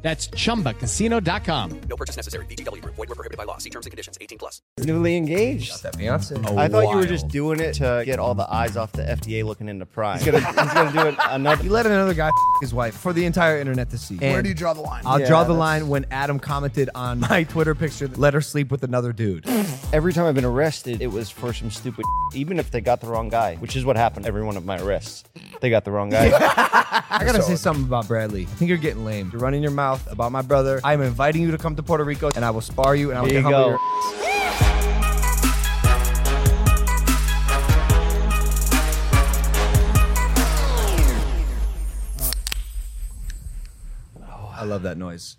That's chumbacasino.com. No purchase necessary. VGW Group. Void were prohibited by law. See terms and conditions. 18 plus. Newly engaged. That Beyonce. I thought you were just doing it to get all the eyes off the FDA looking into Prime. He's gonna, he's gonna do it another. He let another guy his wife for the entire internet to see. Where And do you draw the line? I'll Yeah, draw the that's- line when Adam commented on my Twitter picture, let her sleep with another dude. Every time I've been arrested, it was for some stupid. Even if they got the wrong guy, which is what happened every one of my arrests. They got the wrong guy. I gotta say something about Bradley. I think you're getting lame. You're running your mouth about my brother. I'm inviting you to come to Puerto Rico, and I will spar you, and I will Here you humble go. your Oh, I love that noise.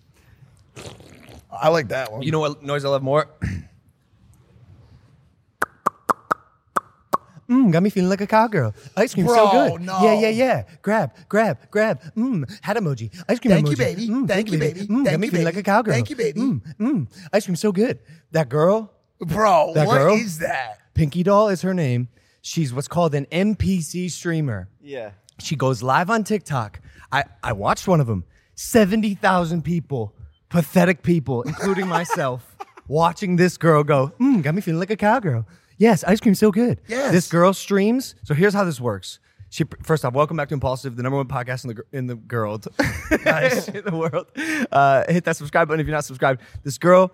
I like that one. You know what noise I love more? Mmm, got me feeling like a cowgirl. Ice cream so Bro, good. no. Yeah, yeah, yeah. Grab, grab, grab. Mmm, hat emoji. Ice cream Thank emoji. you, baby. Mm, Thank you, baby. Mm, got Thank me you, feeling baby. like a cowgirl. Thank you, baby. Mmm, mmm. Ice cream so good. That girl, Bro, That what girl? is that? Pinky Doll is her name. She's what's called an NPC streamer. yeah. She goes live on TikTok. I, I watched one of them. 70,000 people, pathetic people, including myself, watching this girl go, mm, got me feeling like a cowgirl. Yes, ice cream's so good. Yes. This girl streams. So here's how this works. She first off, welcome back to Impaulsive, the number one podcast in the in the world, in the world. Uh, hit that subscribe button if you're not subscribed. This girl,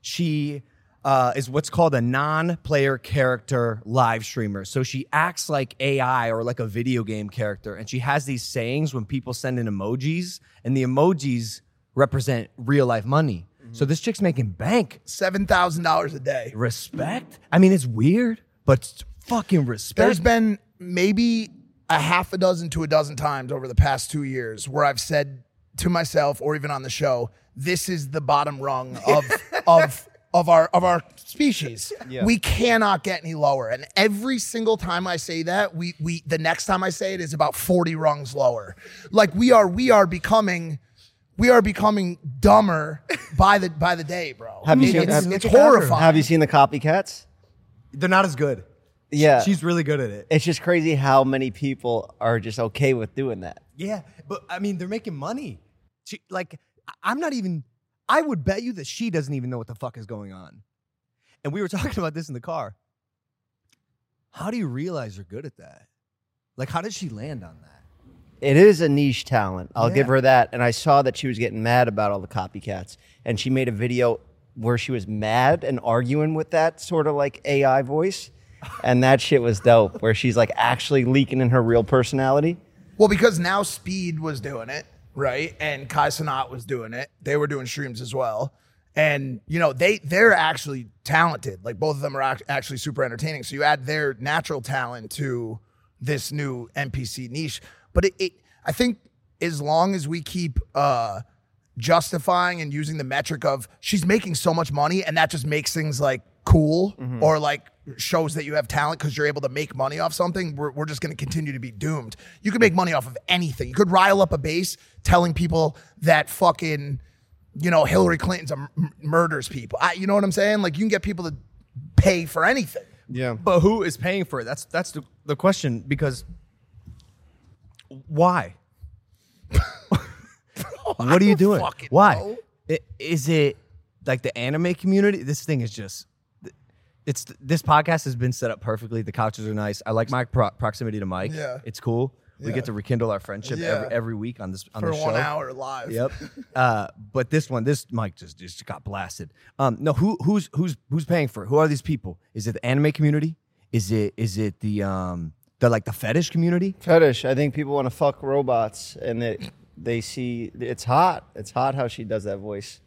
she uh, is what's called a non-player character live streamer. So she acts like AI or like a video game character, and she has these sayings when people send in emojis, and the emojis represent real life money. So this chick's making bank. Seven thousand dollars a day. Respect. I mean, it's weird, but it's fucking respect. There's been maybe a half a dozen to a dozen times over the past two years where I've said to myself or even on the show, this is the bottom rung of of of our of our species. We cannot get any lower. And every single time I say that, we we the next time I say it is about 40 rungs lower. Like we are we are becoming we are becoming dumber by the by the day, bro. Have you It- seen- it's, have- it's horrifying. Have you seen the copycats? They're not as good. Yeah. She's really good at it. It's just crazy how many people are just okay with doing that. Yeah, but I mean, they're making money. She, like, I- I'm not even. I would bet you that she doesn't even know what the fuck is going on. And we were talking about this in the car. How do you realize you're good at that? Like, how did she land on that? It is a niche talent. I'll give her that. And I saw that she was getting mad about all the copycats. And she made a video where she was mad and arguing with that sort of like AI voice. And that shit was dope, where she's like actually leaking in her real personality. Well, because now Speed was doing it, right? And Kai Cenat was doing it. They were doing streams as well. And you know, they they're actually talented. Like both of them are act- actually super entertaining. So you add their natural talent to this new NPC niche. But it, it I think as long as we keep uh justifying and using the metric of she's making so much money and that just makes things like cool or like shows that you have talent because you're able to make money off something we're, we're just going to continue to be doomed. You can make money off of anything. You could rile up a base telling people that fucking you know hillary clinton's a m- murders people. I, you know what i'm saying? Like you can get people to pay for anything. Yeah. But who is paying for it? That's that's the, the question because why? what are you doing? Why? I- Is it like the anime community? This thing is just. It's this podcast has been set up perfectly. The couches are nice. I like my pro- proximity to Mike. Yeah. it's cool. We Yeah. get to rekindle our friendship Yeah. every every week on this on for the show. one hour live Yep. Uh, but this one, this Mike just just got blasted. Um, no, who who's who's who's paying for it? Who are these people? Is it the anime community? Is it is it the um the like the fetish community? Fetish. I think people want to fuck robots and they, they see it's hot. It's hot how she does that voice.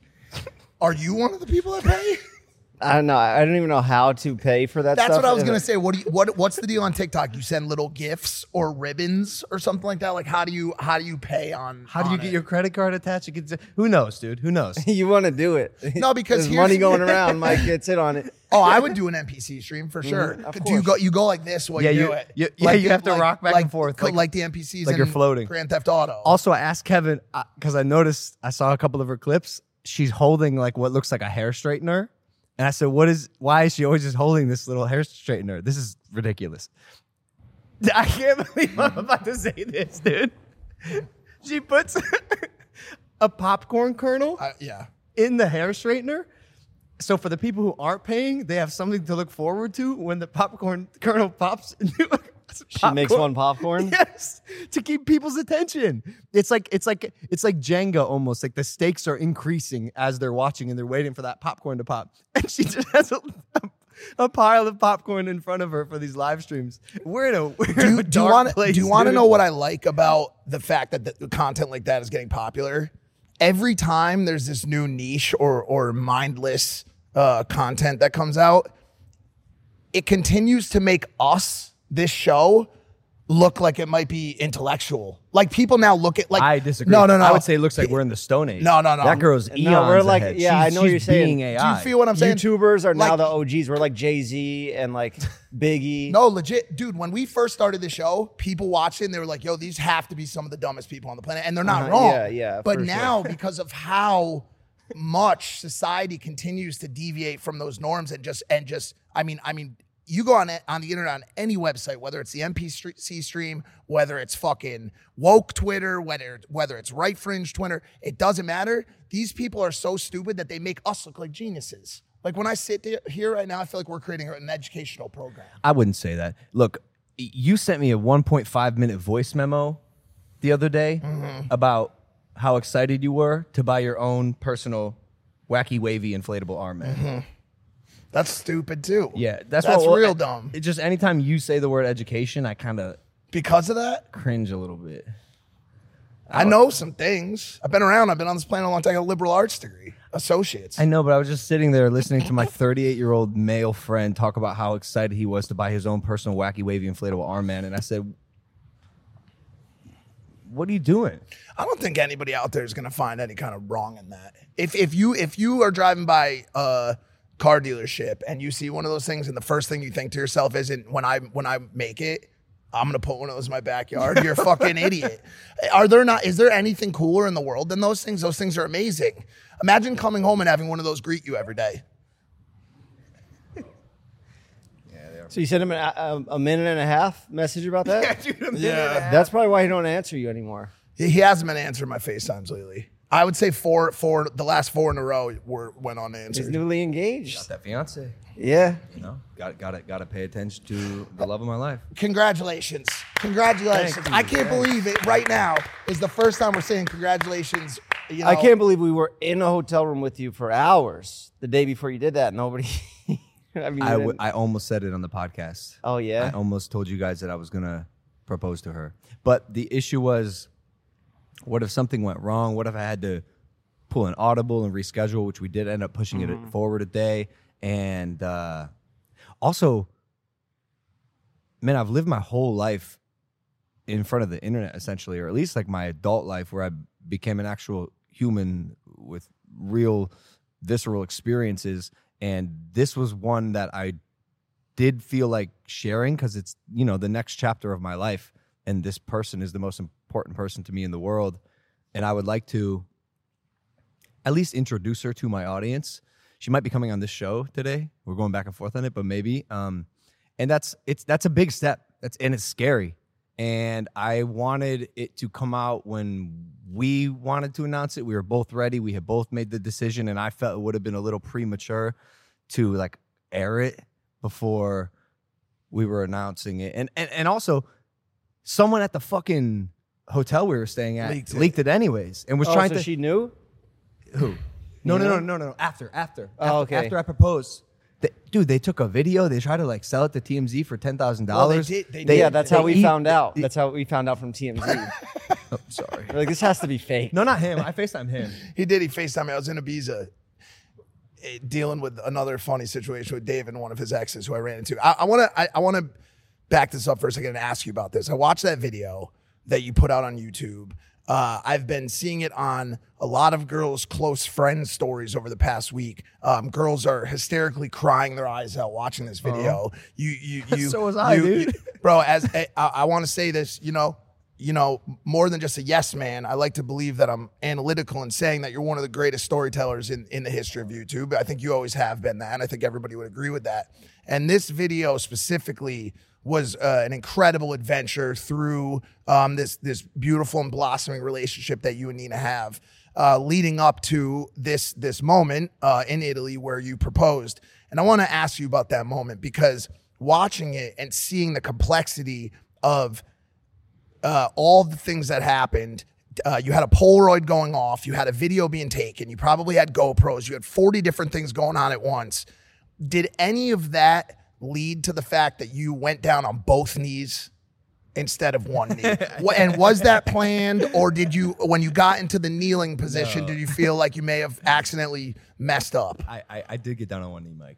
are you one of the people that pay I don't know. I don't even know how to pay for that That's stuff. what I was gonna say. What do you, what what's the deal on TikTok? You send little gifts or ribbons or something like that. Like how do you how do you pay on? How do you get it? your credit card attached? You get- who knows, dude? Who knows? you want to do it. No, because there's here's- money going around. Mike gets it on it. Oh, I would do an NPC stream for sure. Mm-hmm, do you go you go like this while Yeah, you you- do it? you- yeah, you have to rock back like, and forth, like- like, the NPCs like you're floating. Grand Theft Auto. Also, I asked Kevin because I noticed I saw a couple of her clips. She's holding like what looks like a hair straightener, and I said, "What is? Why is she always just holding this little hair straightener? This is ridiculous." I can't believe I'm mm-hmm. about to say this, dude. She puts a popcorn kernel I- yeah. in the hair straightener. So for the people who aren't paying, they have something to look forward to when the popcorn kernel pops into She makes one popcorn. Yes, to keep people's attention. It's like it's like it's like Jenga almost. Like the stakes are increasing as they're watching and they're waiting for that popcorn to pop. And she just has a, a pile of popcorn in front of her for these live streams. We're in a we're in Do a you, do you dark want place, do you want to know what I like about the fact that the content like that is getting popular? Every time there's this new niche or or mindless uh, content that comes out, it continues to make us this show look like it might be intellectual. Like people now look at like I disagree. No, no, no. I would say it looks like we're in the Stone Age. No, no, no. That girl's eons No, we're like- ahead. yeah, I know what you're saying. being Do you AI. Do you feel what I'm saying? YouTubers are now the OGs. We're like Jay Z and like Biggie. No, legit, dude. When we first started the show, people watching, they were like, "Yo, these have to be some of the dumbest people on the planet," and they're not Uh-huh, wrong. yeah, yeah, But for now, because of how much society continues to deviate from those norms, and just and just, I mean, I mean, you go on it on the internet on any website, whether it's the NPC stream, whether it's fucking woke Twitter, whether whether it's right fringe Twitter, it doesn't matter. These people are so stupid that they make us look like geniuses. Like when I sit here right now, I feel like we're creating an educational program. I wouldn't say that. Look, you sent me a 1.5 minute voice memo the other day Mm-hmm. about how excited you were to buy your own personal wacky wavy inflatable arm man. That's stupid too. Yeah, that's that's what, real I- dumb. It just anytime you say the word education, I kind of Because of that, cringe a little bit. I know some things. I've been around. I've been on this planet a long time. I got a liberal arts degree, associates. I know, but I was just sitting there listening to my 38 year old male friend talk about how excited he was to buy his own personal wacky wavy inflatable arm man, and I said, "What are you doing?" I don't think anybody out there is going to find any kind of wrong in that. If if you if you are driving by a car dealership and you see one of those things, and the first thing you think to yourself isn't when I when I make it. I'm gonna put one of those in my backyard. You're a fucking idiot. Are there not? Is there anything cooler in the world than those things? Those things are amazing. Imagine coming home and having one of those greet you every day. So you sent him a, a, a minute and a half message about that? Yeah. That's probably why he don't answer you anymore. He he hasn't been answering my FaceTimes lately. I would say four, four, the last four in a row were went He's unanswered. newly engaged. Got That fiance, Yeah. you know, got got to got to pay attention to the love of my life. Congratulations. Congratulations. You. I can't believe it right now is the first time we're saying congratulations. You know, I can't believe we were in a hotel room with you for hours the day before you did that. Nobody. I mean, I, you w- didn't- I almost said it on the podcast. oh yeah. I almost told you guys that I was gonna propose to her, but the issue was, what if something went wrong? What if I had to pull an audible and reschedule, which we did end up pushing it forward a day, and uh, also, man, I've lived my whole life in front of the internet essentially, or at least like my adult life, where I became an actual human with real visceral experiences, and this was one that I did feel like sharing because it's you know the next chapter of my life and this person is the most important person to me in the world and i would like to at least introduce her to my audience. She might be coming on this show today. We're going back and forth on it but maybe um and that's it's that's a big step. That's and it's scary. And i wanted it to come out when we wanted to announce it. We were both ready. We had both made the decision and i felt it would have been a little premature to like air it before we were announcing it. And and, and also someone at the fucking hotel we were staying at Leaked leaked it. it, anyways and was oh, trying so to she knew. who? No, no, no, no, no, no. After, after. Oh, after, okay. After I proposed. They, dude, they took a video. They tried to like sell it to TMZ for ten thousand Well, they dollars. did- they did. yeah, that's how we eat- found out. they- That's how we found out from TMZ. oh, sorry. We're like this has to be fake. No, not him. I Facetime him. He did. He FaceTime me. I was in Ibiza eh, dealing with another funny situation with Dave and one of his exes who I ran into. I want to I, I want to back this up for a second and ask you about this. I watched that video that you put out on YouTube Uh, I've been seeing it on a lot of girls' close friends' stories over the past week. Um, girls are hysterically crying their eyes out watching this video. You, you, you. So was I, you- dude. you- bro. As I, I want to say this, you know, you know, more than just a yes man. I like to believe that I'm analytical in saying that you're one of the greatest storytellers in in the history of YouTube. I think you always have been that, and I think everybody would agree with that. And this video specifically was uh, an incredible adventure through um, this this beautiful and blossoming relationship that you and Nina have, uh, leading up to this this moment uh, in Italy where you proposed. And I want to ask you about that moment because watching it and seeing the complexity of uh, all the things that happened. Uh, you had a Polaroid going off. You had a video being taken. You probably had GoPros. You had 40 different things going on at once. Did any of that lead to the fact that you went down on both knees instead of one knee? And was that planned, or did you, when you got into the kneeling position, did you feel like you may have accidentally messed up? I, I, I did get down on one knee, Mike.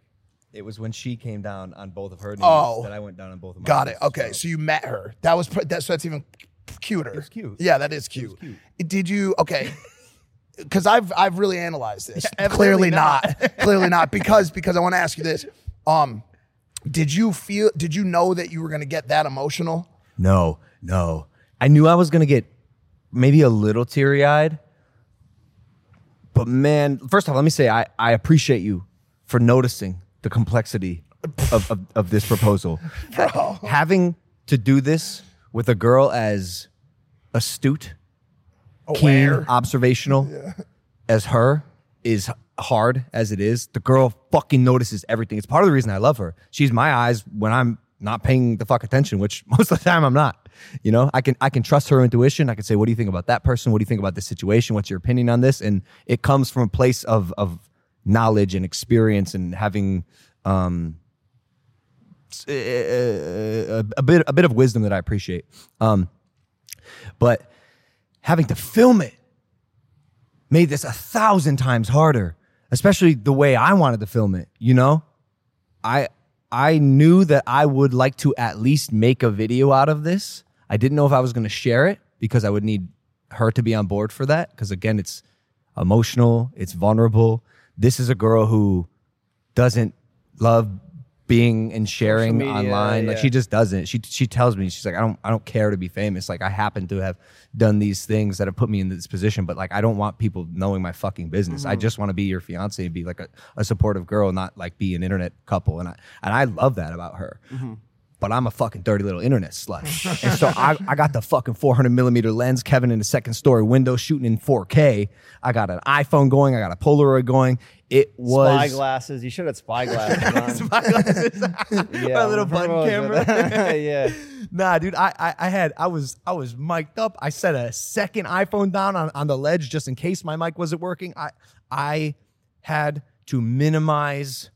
It was when she came down on both of her knees Oh. that I went down on both of my Got knees it. Okay, as so you met her. That was pr- that's that's even cuter. It's cute. Yeah, that is cute. Did you? Okay. Because I've I've really analyzed this. Clearly not. Clearly not. Because because I want to ask you this. Um, did you feel? Did you know that you were going to get that emotional? No, no. I knew I was gonna get maybe a little teary eyed. But man, first off, let me say I, I appreciate you for noticing the complexity of, of, of this proposal. Ha- having to do this with a girl as astute, keen, Aware. observational as her is hard as it is. The girl fucking notices everything. It's part of the reason I love her. She's my eyes when I'm not paying the fuck attention, which most of the time I'm not. You know, I can I can trust her intuition. I can say, "What do you think about that person? What do you think about this situation? What's your opinion on this?" And it comes from a place of of knowledge and experience and having um a, a- a bit a bit of wisdom that I appreciate. Um, but having to film it made this a thousand times harder, especially the way I wanted to film it. You know, I I knew that I would like to at least make a video out of this. I didn't know if I was going to share it because I would need her to be on board for that. Because again, it's emotional, it's vulnerable. This is a girl who doesn't love being and sharing media, online. Like she just doesn't. She she tells me she's like I don't I don't care to be famous. Like I happen to have done these things that have put me in this position, but like I don't want people knowing my fucking business. I mm-hmm. just want to be your fiance and be like a, a supportive girl, not like be an internet couple. And I and I love that about her. Mm-hmm. But I'm a fucking dirty little internet slut. and so I, I got the fucking 400 millimeter lens, Kevin in the second story window shooting in 4K. I got an iPhone going. I got a Polaroid going. It was Spy glasses. You should have spy glasses. on. yeah, My little button camera. yeah. Nah, dude, I, I I had I was I was mic'd up. I set a second iPhone down on, on the ledge just in case my mic wasn't working. I I had to minimize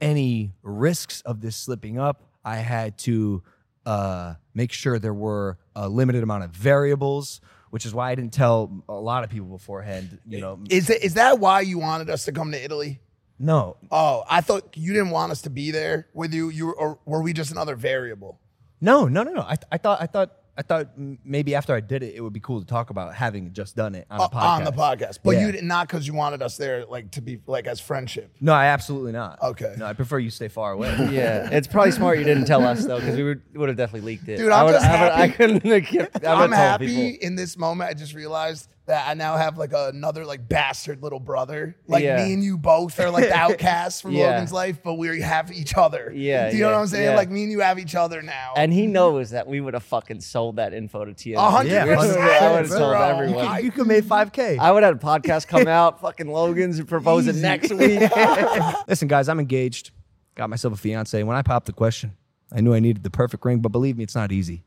any risks of this slipping up. I had to uh, make sure there were a limited amount of variables, which is why I didn't tell a lot of people beforehand. You know, Is it, is that why you wanted us to come to Italy? no, Oh, I thought you didn't want us to be there with you. You were- or were we just another variable? No, no, no, no. I, I thought, I thought, I thought maybe after I did it, it would be cool to talk about having just done it on Uh, podcast. on the podcast, but Yeah. you did not because you wanted us there, like to be like as friendship. No, I absolutely not. Okay. No, I prefer you stay far away. Yeah, it's probably smart you didn't tell us though, because we would, would have definitely leaked it. Dude, I I'm would, just I, would, I happy- couldn't have kept. I I'm have told happy people. in this moment. I just realized that I now have like another like bastard little brother. Like Yeah. me and you both are like the outcasts from Yeah. Logan's life, but we have each other. Yeah, Do you know what I'm saying? yeah. Like me and you have each other now. And he knows that we would have fucking sold that info to TNT. A hundred Yeah, We would've- percent, I would have told bro. everyone. I- you could made five k. I would have had a podcast come out, fucking Logan's proposing next week. Listen, guys, I'm engaged. Got myself a fiance. When I popped the question, I knew I needed the perfect ring, but believe me, it's not easy.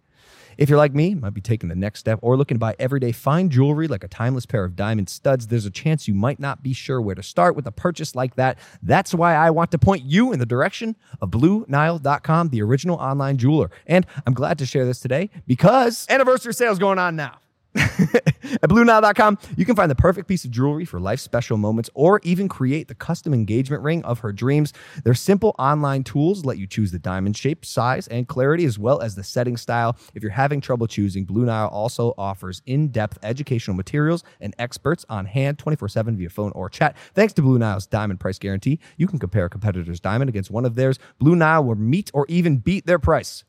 If you're like me, might be taking the next step or looking to buy everyday fine jewelry like a timeless pair of diamond studs, there's a chance you might not be sure where to start with a purchase like that. That's why I want to point you in the direction of BlueNile.com, the original online jeweler. And I'm glad to share this today because anniversary sales going on now. At BlueNile.com, you can find the perfect piece of jewelry for life's special moments or even create the custom engagement ring of her dreams. Their simple online tools let you choose the diamond shape, size, and clarity, as well as the setting style. If you're having trouble choosing, Blue Nile also offers in depth educational materials and experts on hand 24 7 via phone or chat. Thanks to Blue Nile's diamond price guarantee, you can compare a competitor's diamond against one of theirs. Blue Nile will meet or even beat their price.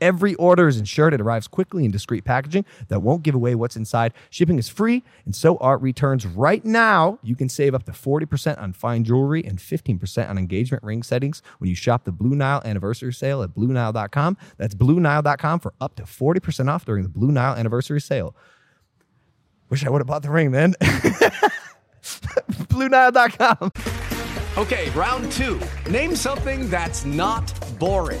Every order is insured. It arrives quickly in discreet packaging that won't give away what's inside. Shipping is free, and so are returns. Right now, you can save up to 40% on fine jewelry and 15% on engagement ring settings when you shop the Blue Nile anniversary sale at BlueNile.com. That's BlueNile.com for up to 40% off during the Blue Nile anniversary sale. Wish I would have bought the ring, man. BlueNile.com. Okay, round two. Name something that's not boring.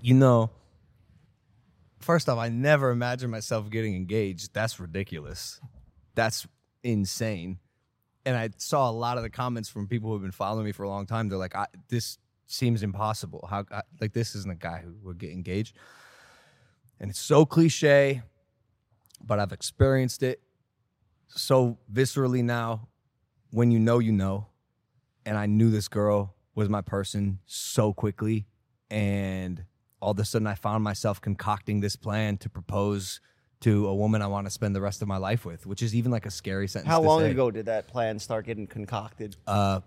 you know, first off, I never imagined myself getting engaged. That's ridiculous. That's insane. And I saw a lot of the comments from people who have been following me for a long time. They're like, "This seems impossible. How I, like this isn't a guy who would get engaged." And it's so cliche, but I've experienced it so viscerally now. When you know, you know and I knew this girl was my person so quickly. And all of a sudden, I found myself concocting this plan to propose to a woman I want to spend the rest of my life with, which is even like a scary sentence. How long say. ago did that plan start getting concocted? Uh,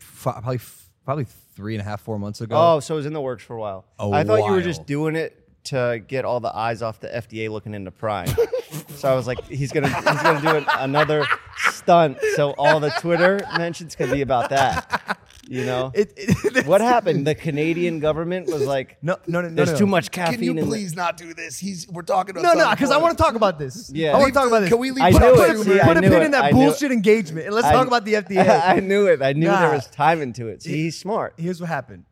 f- probably probably three and a half, four months ago. oh, so it was in the works for a while. A I thought you were just doing it to get all the eyes off the FDA looking into Prime. so I was like, he's gonna he's gonna do an, another stunt, so all the Twitter mentions could be about that. You know, It- it- what happened? The Canadian government was like, No, no, no, no, there's no. too much caffeine Can you in the- please not do this? He's we're talking about No, no, something because I want to talk about this. Yeah. I want Leave to talk the- about this. Can we leave I Chuck knew it. Schumer- See, I put a knew pin it. in that I knew- bullshit engagement and let's I- talk about the FDA. I knew it. I knew Nah. there was time into it. See, he's smart. Here's what happened.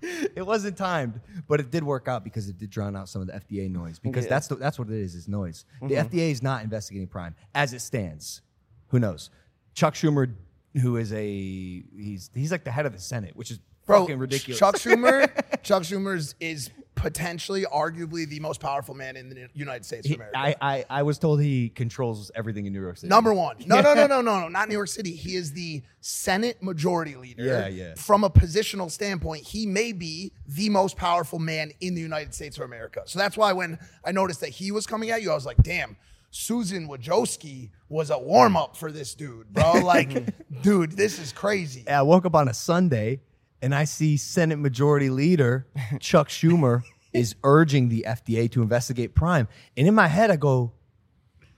it wasn't timed, but it did work out because it did drown out some of the FDA noise. Because Yeah. that's the, that's what it is, is noise. The mm-hmm. FDA is not investigating Prime as it stands. Who knows? Chuck Schumer, who is a he's he's like the head of the Senate, which is Bro, fucking ridiculous. Chuck Schumer, Chuck Schumer is, is potentially, arguably, the most powerful man in the United States of He- America. I, I I was told he controls everything in New York City. Number one. No, no, no, no, no, no, not New York City. He is the Senate majority leader. Yeah, yeah. From a positional standpoint, he may be the most powerful man in the United States of America. So that's why when I noticed that he was coming at you, I was like, damn, Susan Wojcicki was a warm up for this dude, bro. Like, dude, this is crazy. Yeah, I woke up on a Sunday and I see Senate Majority Leader Chuck Schumer is urging the FDA to investigate Prime. And in my head, I go,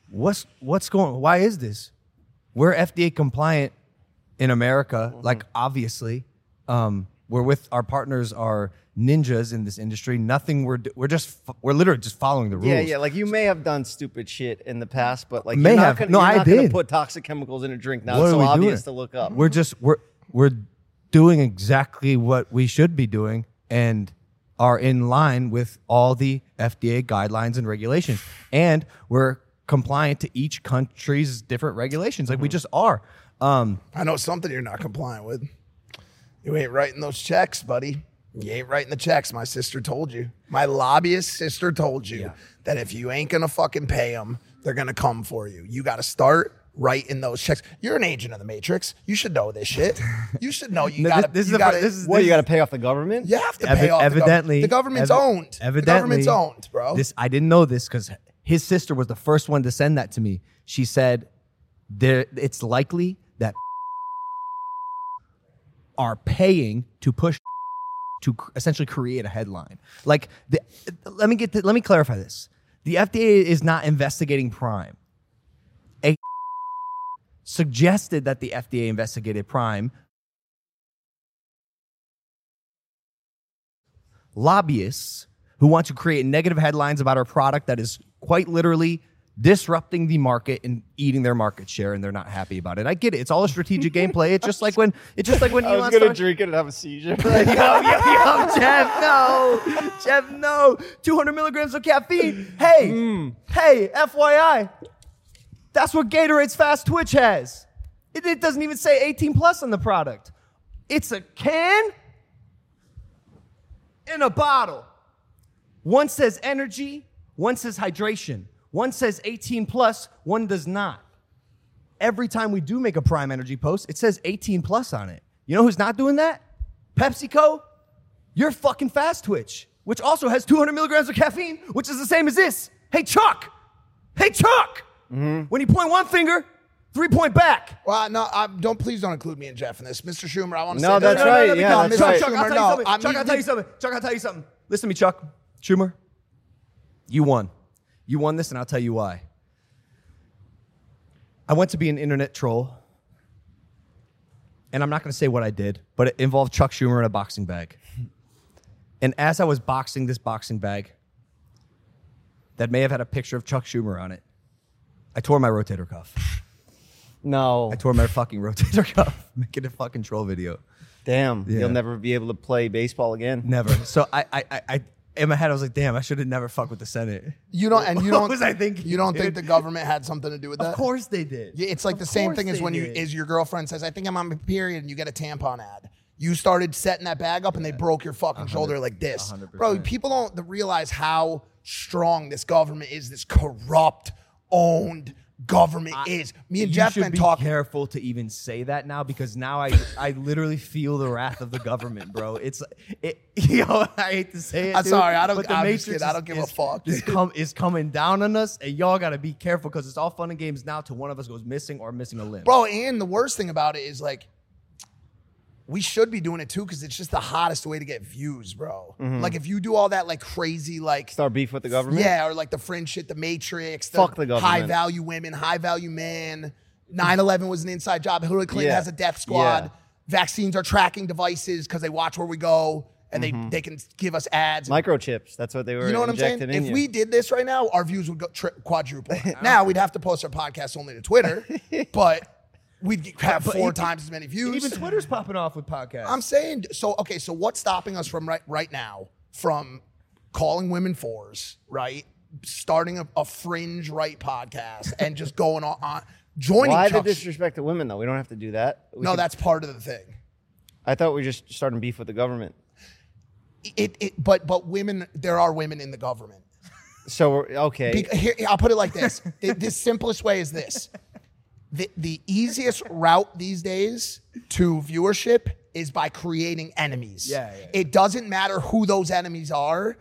"What's what's going? On? Why is this? We're FDA compliant in America, like obviously. Um, we're with our partners are ninjas in this industry. Nothing we're do- we're just we're literally just following the rules. Yeah, yeah. Like you may have done stupid shit in the past, but like May you're not have. Gonna, No, you're I not gonna did. put toxic chemicals in a drink now. What It's are so we obvious doing? to look up. We're just we're we're doing exactly what we should be doing and are in line with all the FDA guidelines and regulations. And we're compliant to each country's different regulations. Like we just are. Um, I know something you're not compliant with. You ain't writing those checks, buddy. You ain't writing the checks. My sister told you. My lobbyist sister told you that if you ain't gonna fucking pay them, they're gonna come for you. You got to start writing those checks. You're an agent of the Matrix. You should know this shit. You should know you No, got this- to. this is you the gotta, this is- what you got to pay off the government? You have to evi- pay off. evidently, the, government. the government's evi- owned. the Evidently, government's owned, bro. This I didn't know this because his sister was the first one to send that to me. She said, "There, it's likely are paying to push to essentially create a headline. Like, the, let me get the, let me clarify this: the FDA is not investigating Prime. A suggested that the FDA investigated Prime. Lobbyists who want to create negative headlines about our product that is quite literally disrupting the market and eating their market share, and they're not happy about it. I get it. It's all a strategic gameplay. It's just like when it's just like when I was gonna started- drink it and have a seizure. yo, yo, yo, Jeff, no. Jeff, no. 200 milligrams of caffeine. Hey, mm. hey, FYI. That's what Gatorade's Fast Twitch has. It, it doesn't even say 18 plus on the product. It's a can in a bottle. One says energy, one says hydration. One says 18 plus, one does not. Every time we do make a Prime Energy post, it says 18 plus on it. You know who's not doing that? PepsiCo. You're fucking Fast Twitch, which also has 200 milligrams of caffeine, which is the same as this. Hey, Chuck. Hey, Chuck. Mm-hmm. When you point one finger, three point back. Well, no, I, don't please don't include me and Jeff in this, Mr. Schumer. I want to No, say that's right, because- yeah, no, that's Mr. right. Chuck, I'll Schumer, tell no, you something. I'm- Chuck, I'll tell you something. Chuck, I'll tell you something. Listen to me, Chuck. Schumer, you won. You won this, and I'll tell you why. I went to be an internet troll, and I'm not going to say what I did, but it involved Chuck Schumer in a boxing bag. And as I was boxing this boxing bag, that may have had a picture of Chuck Schumer on it, I tore my rotator cuff. no, I tore my fucking rotator cuff making a fucking troll video. damn, Yeah. you'll never be able to play baseball again. Never. So I, I, I, I in my head, I was like, damn, I should have never fucked with the Senate. You don't, and you don't. was I thinking, You don't think the government had something to do with that? Of course they did. Yeah, it's like Of the same thing as when you did. is your girlfriend says, "I think I'm on my period," and you get a tampon ad. You started setting that bag up, and they broke your fucking shoulder like this, bro. People don't realize how strong this government is. This corrupt, owned government is. Me and Jeff been be talking. careful to even say that now because now I, I literally feel the wrath of the government, bro. It's it, yo, I hate to say it. I'm dude, sorry, I don't- But the I'm just Matrix kidding, I don't is- give a fuck. Is, com, is coming down on us, and y'all gotta be careful because it's all fun and games now. To one of us goes missing or missing a limb, Bro, and the worst thing about it is like we should be doing it too because it's just the hottest way to get views, bro. Mm-hmm. Like if you do all that like crazy like Start beef with the government. yeah, or like the fringe shit, the Matrix, Fuck the government. high value women, high value men. 9-11 was an inside job. Hillary Clinton Yeah. has a death squad. Yeah. Vaccines are tracking devices because they watch where we go and they, they can give us ads. Microchips. That's what they were You know what I'm saying? If you. we did this right now, our views would go tri- quadruple. now we'd have to post our podcast only to Twitter, but we'd have But four even- times as many views. Even Twitter's popping off with podcasts. I'm saying so. Okay, so what's stopping us from right right now from calling women fours, right? Starting a, a fringe right podcast and just going on, on joining. Why the Chuck- disrespect to women though? We don't have to do that. We no, could- that's part of the thing. I thought we were just starting beef with the government. It, it, but but women, there are women in the government. So okay, Be- here, I'll put it like this: the, the simplest way is this: the the easiest route these days to viewership is by creating enemies. Yeah, yeah, yeah. It doesn't matter who those enemies are.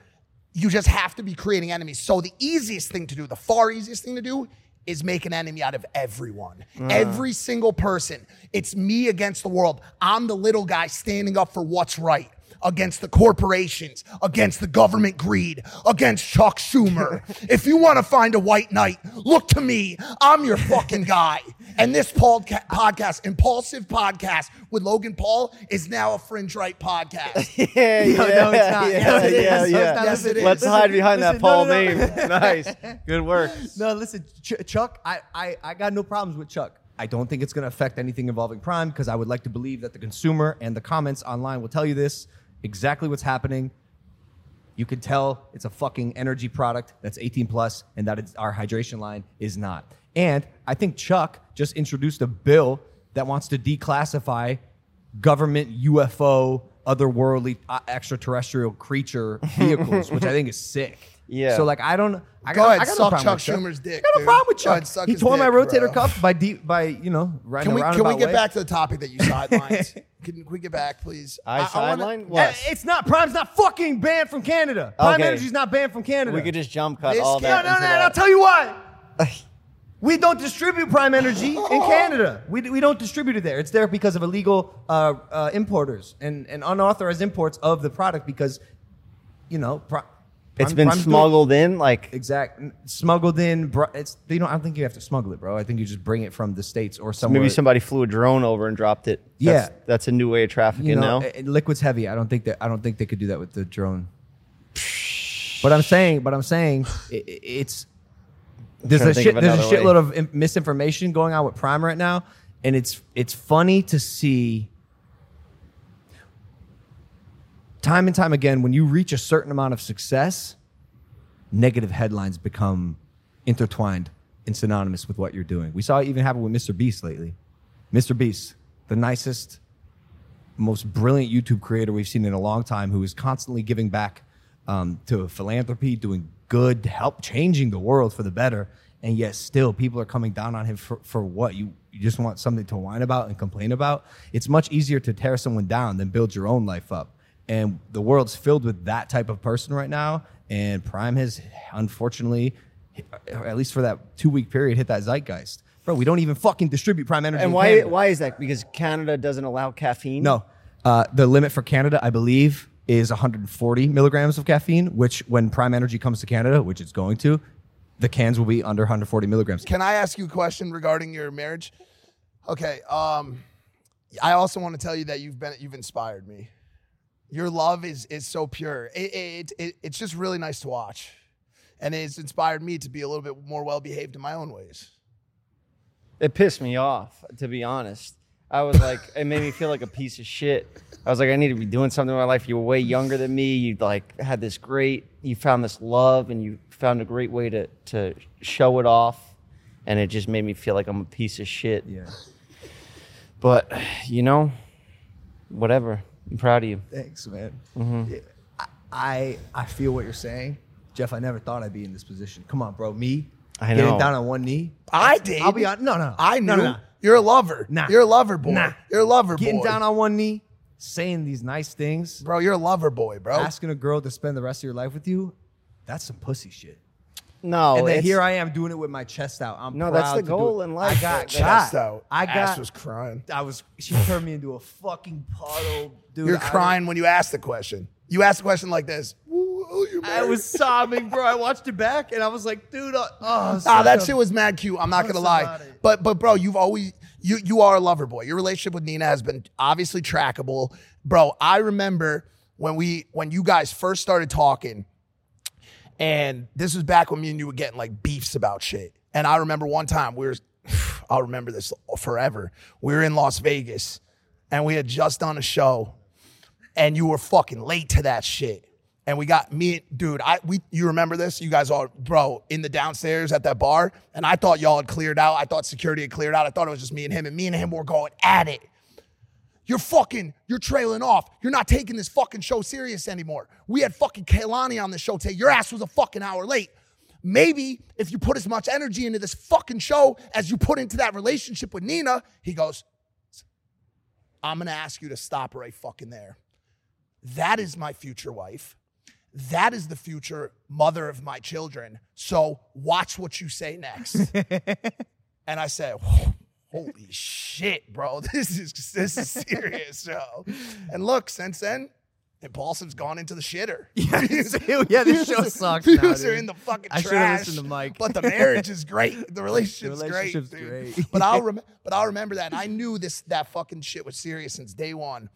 You just have to be creating enemies. So the easiest thing to do, the far easiest thing to do, is make an enemy out of everyone. Mm. Every single person. It's me against the world. I'm the little guy standing up for what's right. Against the corporations, against the government greed, against Chuck Schumer. if you want to find a white knight, look to me. I'm your fucking guy. And this podca- podcast, Impaulsive Podcast with Logan Paul, is now a Fringe Right podcast. yeah, yeah, no, it's not. yeah, Yes, it is. yeah, No, it's yeah. not. Yes, it is. Let's hide behind that listen, no, Paul no, no. name. nice, good work. No, listen, Ch- Chuck, I, I, I got no problems with Chuck. I don't think it's going to affect anything involving Prime because I would like to believe that the consumer and the comments online will tell you this exactly what's happening. You can tell it's a fucking energy product that's 18 plus, and that it's, our hydration line is not. And I think Chuck just introduced a bill that wants to declassify government UFO, otherworldly, uh, extraterrestrial creature vehicles, which I think is sick. Yeah. So like I don't. I Go got, ahead, I got suck no problem Chuck with Chuck. Schumer's dick, I got no dude. problem with Go Chuck. ahead, suck he his tore my dick, rotator bro. cuff by deep by you know riding Can a we can we get way. back to the topic that you sidelined? can we get back, please? I, wanna- sideline. Uh, What? It's not Prime's not fucking banned from Canada. Prime Okay. Energy's not banned from Canada. we could just jump cut This all kid- that. no, no, into no. that. I'll tell you why. We don't distribute Prime Energy in Canada. We, we don't distribute it there. It's there because of illegal uh, uh, importers and, and unauthorized imports of the product because, you know, Pri- It's Prime- been Prime's doing- smuggled in, like Exact. Smuggled in. br- It's you know. I don't think you have to smuggle it, bro. I think you just bring it from the states or somewhere. maybe somebody flew a drone over and dropped it. That's, Yeah. that's a new way of trafficking You know, now. eh, liquid's heavy. I don't think that. I don't think they could do that with the drone. But I'm saying, but I'm saying, i i- it's there's a shit, there's a another way. shitload of misinformation going on with Prime right now, and it's it's funny to see time and time again when you reach a certain amount of success, negative headlines become intertwined and synonymous with what you're doing. We saw it even happen with Mr. Beast lately. Mr. Beast, the nicest, most brilliant YouTube creator we've seen in a long time, who is constantly giving back um, to philanthropy, doing good, help changing the world for the better, and yet still people are coming down on him for, for what you you just want something to whine about and complain about. It's much easier to tear someone down than build your own life up, and the world's filled with that type of person right now. And Prime has unfortunately, at least for that two week period, hit that zeitgeist. Bro, we don't even fucking distribute Prime Energy. And why Canada. why is that? Because Canada doesn't allow caffeine. No. Uh, the limit for Canada, I believe, is 140 milligrams of caffeine, which when Prime Energy comes to Canada, which it's going to, the cans will be under 140 milligrams. Can I ask you a question regarding your marriage? Okay. Um, I also want to tell you that you've been you've inspired me. Your love is is so pure. It, it, it it's just really nice to watch, and it's inspired me to be a little bit more well behaved in my own ways. It pissed me off, to be honest. I was like, it made me feel like a piece of shit. I was like, I need to be doing something in my life. You were way younger than me. You like had this great, you found this love, and you found a great way to to show it off, and it just made me feel like I'm a piece of shit. Yeah. But you know, whatever. I'm proud of you. Thanks, man. Mm-hmm. I, I I feel what you're saying. Jeff, I never thought I'd be in this position. Come on, bro. Me I getting know. down on one knee. I did. I'll be on. No, no. I knew No, no, no. you're a lover. Nah. You're a lover boy. Nah. You're a lover Getting boy. down on one knee, saying these nice things, bro. You're a lover boy, bro. asking a girl to spend the rest of your life with you. That's some pussy shit. No, and then it's- here I am doing it with my chest out. I'm No, that's proud the to do goal it. in life. I got That's shot. Chest out. I Ass was crying. I was. She turned me into a fucking puddle, dude. You're I- crying when you ask the question. You ask the question like this. "Woo, oh, you're I was sobbing, bro. I watched it back and I was like, dude, uh, oh, Nah, that shit was mad cute. I'm not gonna lie, but but bro, you've always you you are a lover boy. Your relationship with Nina has been obviously trackable, bro. I remember when we when you guys first started talking, and this was back when me and you were getting like beefs about shit. And I remember one time we were, I'll remember this forever. We were in Las Vegas, and we had just done a show, and you were fucking late to that shit. And we got me, dude. I we you remember this? You guys all, bro, in the downstairs at that bar, and I thought y'all had cleared out. I thought security had cleared out. I thought it was just me and him, and me and him were going at it. You're fucking, you're trailing off. You're not taking this fucking show serious anymore. We had fucking Kaylani on the show today. Your ass was a fucking hour late. Maybe if you put as much energy into this fucking show as you put into that relationship with Nina, he goes, I'm gonna ask you to stop right fucking there. That is my future wife. That is the future mother of my children. So watch what you say next. and I said, holy shit, bro. This is this is serious, yo. And look, since then, Impaulsive's gone into the shitter. Yeah, yeah, this show sucks Views now, are in the fucking I should've trash. listened to Mike. But the marriage is great. The relationship's, relationship's great, great. But I'll rem- but I'll remember that. And I knew this that fucking shit was serious since day one.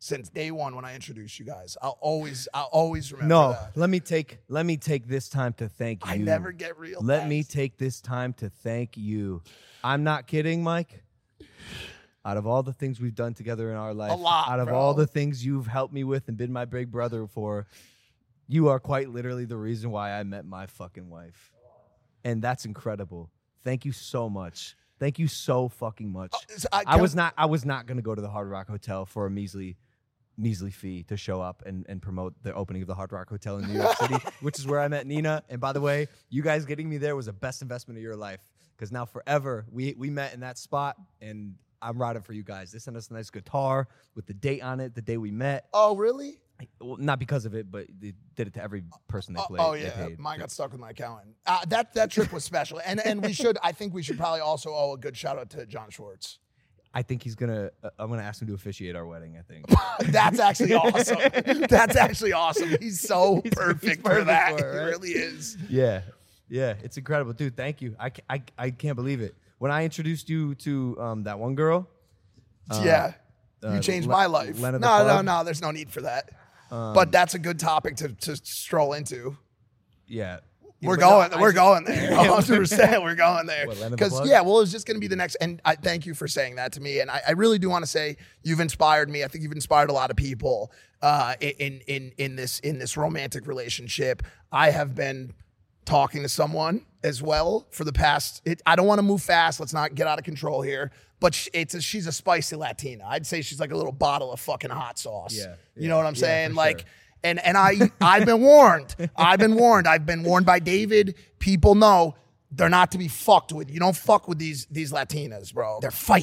Since day one when I introduced you guys. I'll always I'll always remember No, that. let me take let me take this time to thank you. I never get real Let me take this time to thank you. I'm not kidding, Mike. Out of all the things we've done together in our life, lot, out of bro. all the things you've helped me with and been my big brother for, you are quite literally the reason why I met my fucking wife. And that's incredible. Thank you so much. Thank you so fucking much. Oh, so uh, I- I, was not I was not gonna go to the Hard Rock Hotel for a measly measly fee to show up and, and promote the opening of the Hard Rock Hotel in New York City, which is where I met Nina. And by the way, you guys getting me there was the best investment of your life because now forever we we met in that spot and I'm riding for you guys. They sent us a nice guitar with the date on it, the day we met. Oh really? Well, not because of it, but they did it to every person they Oh, played. oh they yeah, mine got stuck with my accountant. Uh, that that trip was special, and and we should. I think we should probably also owe a good shout out to John Schwartz. I think he's gonna. Uh, I'm gonna ask him to officiate our wedding. I think. That's actually awesome. That's actually awesome. He's so He's- perfect, he's for that. for it, He really is. Yeah, yeah, it's incredible, dude. Thank you. I, I, I can't believe it. When I introduced you to um, that one girl, yeah, uh, you changed Le- my life. No, Lena no, no. There's no need for that. but that's a good topic to to stroll into. Yeah. We're but no, going. We're just- going there. 100. percent We're going there. What, the Because yeah, well, it's just going to be the next. And I thank you for saying that to me. And I, I really do want to say you've inspired me. I think you've inspired a lot of people uh, in in in this in this romantic relationship. I have been talking to someone as well for the past. It, I don't want to move fast. Let's not get out of control here. But it's a, she's a spicy Latina. I'd say she's like a little bottle of fucking hot sauce. Yeah, You know what I'm yeah, saying? for Like. sure. And and I I've been warned. I've been warned. I've been warned by David. People know they're not to be fucked with. You don't fuck with these these Latinas, bro. They're fight.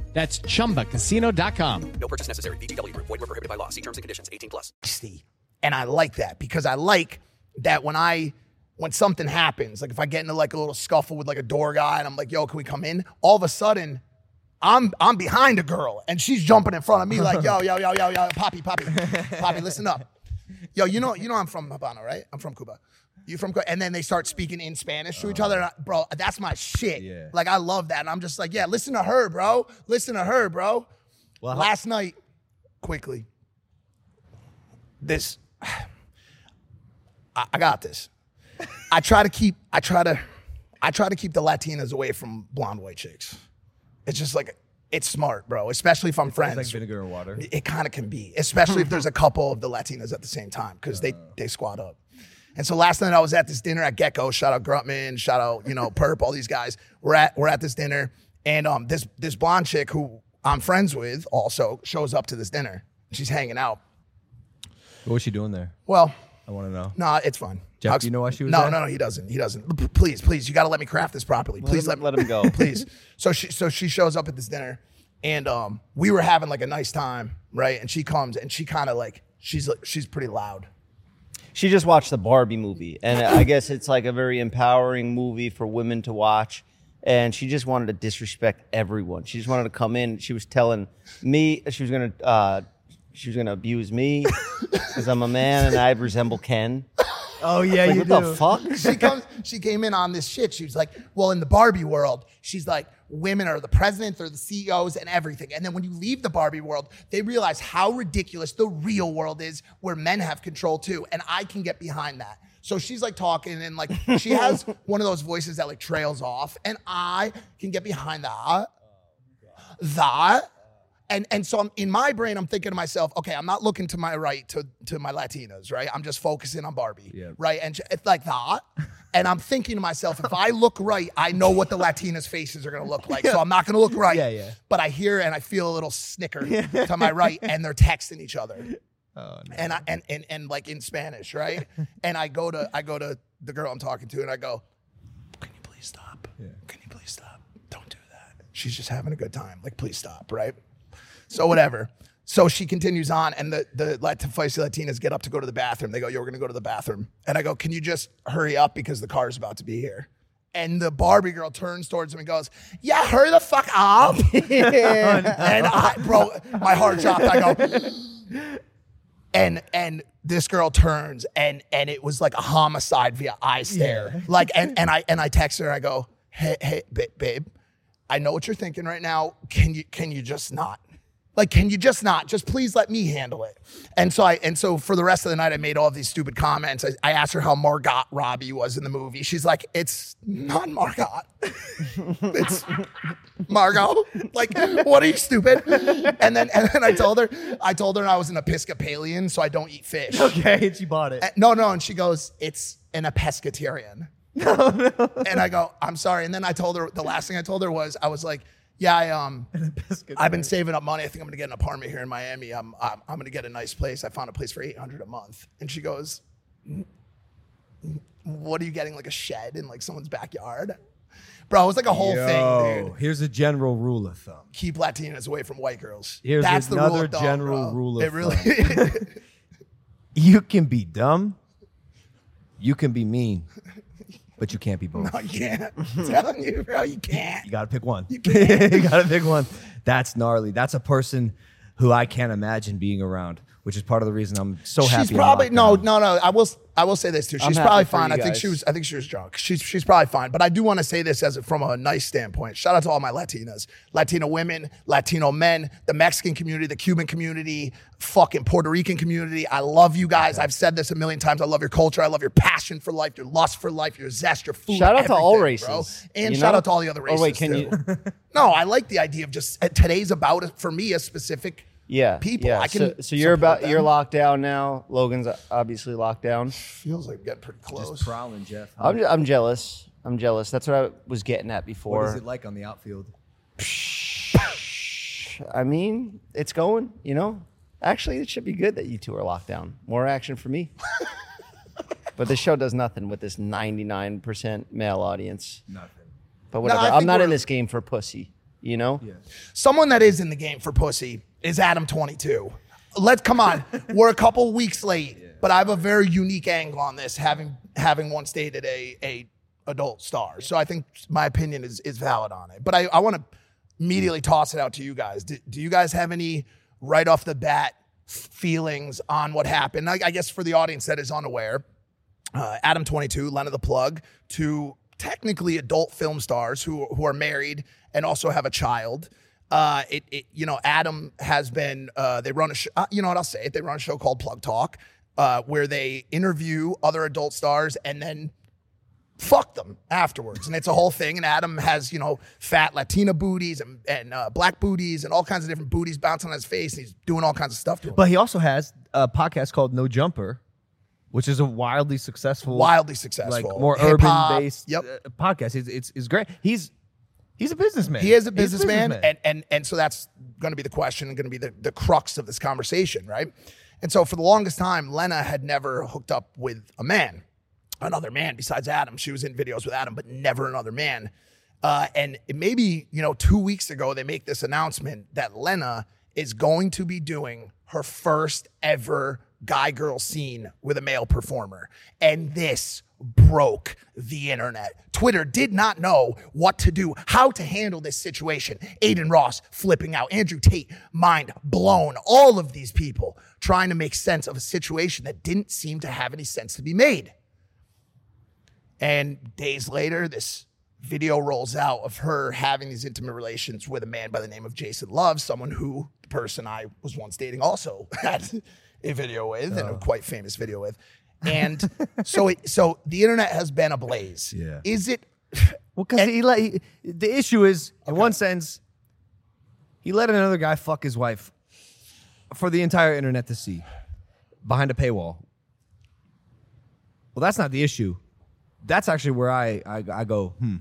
That's chumbacasino.com. No purchase necessary. VGW Group. Void were prohibited by law. See terms and conditions. 18 plus. feisty. And I like that because I like that when I when something happens, like if I get into like a little scuffle with like a door guy and I'm like, yo, can we come in? All of a sudden, I'm I'm behind a girl and she's jumping in front of me like, yo, yo, yo, yo, yo, Poppy, Poppy, Poppy, listen up. Yo, you know, you know I'm from Habana, right? I'm from Cuba. You from? And then they start speaking in Spanish to each other. And I- bro, that's my shit. Yeah. Like I love that. And I'm just like, yeah, listen to her, bro. Listen to her, bro. Well, how- Last night, quickly, this I, I got this. I try to keep I try to I try to keep the Latinas away from blonde white chicks. It's just like it's smart, bro. Especially if I'm friends. It's like vinegar and water. It kind of can be, especially if there's a couple of the Latinas at the same time, because they uh. they squat up. And so last night I was at this dinner at Gecko. Shout out Gruntman. shout out you know Perp, all these guys. We're at we're at this dinner, and um this this blonde chick who I'm friends with also shows up to this dinner. She's hanging out. What was she doing there? Well, I want to know. no, it's fine. Jeff, I'll do you know why she was No, there? no, no, he doesn't. He doesn't. P- Please, please, you got to let me craft this properly. Please him- let, let him go. please. So she, so she shows up at this dinner, and um, we were having like a nice time, right? And she comes, and she kind of like she's like she's pretty loud. She just watched the Barbie movie, and I guess it's like a very empowering movie for women to watch. And she just wanted to disrespect everyone. She just wanted to come in. She was telling me she was gonna uh, she was gonna abuse me because I'm a man and I resemble Ken. Oh yeah, Like, you what do. the fuck? she comes she came in on this shit. She was like well in the barbie world she's like women are the presidents or the ceos and everything. And then when you leave the barbie world they realize how ridiculous the real world is where men have control too and i can get behind that. So she's like talking and like she has one of those voices that like trails off and i can get behind that. Oh, that and and so I'm, in my brain, I'm thinking to myself, okay, I'm not looking to my right to to my Latinas, right? I'm just focusing on Barbie, Yeah. right? And it's like that. And I'm thinking to myself, if I look right, I know what the Latinas' faces are gonna look like. So I'm not gonna look right. Yeah, yeah. But I hear and I feel a little snicker to my right, and they're texting each other. Oh, no. And I and, and and like in Spanish, right? and I go to I go to the girl I'm talking to, and I go, "Can you please stop? Can you please stop? Don't do that. She's just having a good time. Like, please stop, right?" So whatever. So she continues on, and the the feisty Latinas get up to go to the bathroom. They go, "Yo, we're gonna go to the bathroom," and I go, "Can you just hurry up because the car's about to be here." And the Barbie girl turns towards him and goes, "Yeah, hurry the fuck up!" And I, bro, my heart dropped. I go, and and this girl turns and and it was like a homicide via eye stare like and and i and i text her i go hey hey ba- babe i know what you're thinking right now can you can you just not like can you just not just please let me handle it and so i and so for the rest of the night i made all of these stupid comments i, I asked her how margot robbie was in the movie she's like it's not margot it's Margot. Like, what are you stupid? And then and then I told her, I told her I was an Episcopalian, so I don't eat fish. okay, and she bought it. Uh, No, no, and she goes, it's an Episcotarian. And I go, I'm sorry. And then I told her the last thing I told her was I was like, yeah, I um, I've been saving up money. I think I'm gonna get an apartment here in Miami. I'm I'm, I'm gonna get a nice place. I found a place for 800 a month. And she goes, what are you getting? Like a shed in like someone's backyard? Bro, it was like a whole thing, dude. Here's a general rule of thumb. Keep Latinas away from white girls. Here's That's the rule another of thumb, general bro. rule of It really. You can be dumb. You can be mean, but you can't be both. no, you can't. I'm telling you, bro, you can't. You gotta pick one. You, gotta pick one. That's gnarly. That's a person who I can't imagine being around, which is part of the reason I'm so happy. She's probably no, no, no. I will, I will say this too. She's happy probably fine. I think she was, I think she was drunk. She's, she's probably fine. But I do want to say this as a, from a nice standpoint. Shout out to all my Latinas, Latino women, Latino men, the Mexican community, the Cuban community, fucking Puerto Rican community. I love you guys. I've said this a million times. I love your culture. I love your passion for life, your lust for life, your zest, your food. Shout out to all everything, bro. races, and shout know? out to all the other Or races. wait, can too. you- no, I like the idea of just uh, today's about for me a specific Yeah, people. Yeah. I can. so, so you're support about you're locked down now. Logan's obviously locked down. Feels like getting pretty close. Just prowling, Jeff. I'm I'm jealous. I'm jealous. That's what I was getting at before. what is it like on the outfield? I mean, it's going. You know, actually, it should be good that you two are locked down. More action for me. but the show does nothing with this 99% male audience. Nothing. But whatever. I I'm not in this game for pussy. You know. Someone that is in the game for pussy is Adam 22. Let's come on. We're a couple weeks late, but I have a very unique angle on this, having having once dated a a adult star. So I think my opinion is is valid on it. But I, I want to immediately toss it out to you guys. Do, do you guys have any right off the bat feelings on what happened? I, I guess for the audience that is unaware, uh, Adam 22, Lena the Plug, two technically adult film stars who, who are married and also have a child. Uh, it, it, you know, Adam has been, uh, they run a show, uh, you know what, I'll say it. They run a show called Plug Talk, uh, where they interview other adult stars and then fuck them afterwards. And it's a whole thing. And Adam has, you know, fat Latina booties and, and uh, black booties and all kinds of different booties bouncing on his face. And he's doing all kinds of stuff to him. But he also has a podcast called No Jumper, which is a wildly successful, Wildly successful. like more urban based Yep. uh, podcast. It's, it's it's great. He's he's a businessman. He is a He's businessman, and and and so that's going to be the question and going to be the the crux of this conversation, right? And so for the longest time, Lena had never hooked up with a man, another man besides Adam. She was in videos with Adam, but never another man. Uh, and maybe you know two weeks ago they make this announcement that Lena is going to be doing her first ever guy girl scene with a male performer, and this broke the internet. Twitter did not know what to do, how to handle this situation. Adin Ross flipping out, Andrew Tate, mind blown. All of these people trying to make sense of a situation that didn't seem to have any sense to be made. And days later, this video rolls out of her having these intimate relations with a man by the name of Jason Luv, someone who the person I was once dating also had a video with and a quite famous video with. And so it so the internet has been ablaze. Yeah. Is it Well, because he let he, the issue is, in one sense, he let another guy fuck his wife for the entire internet to see behind a paywall. Well, that's not the issue. That's actually where I I, I go. Hmm.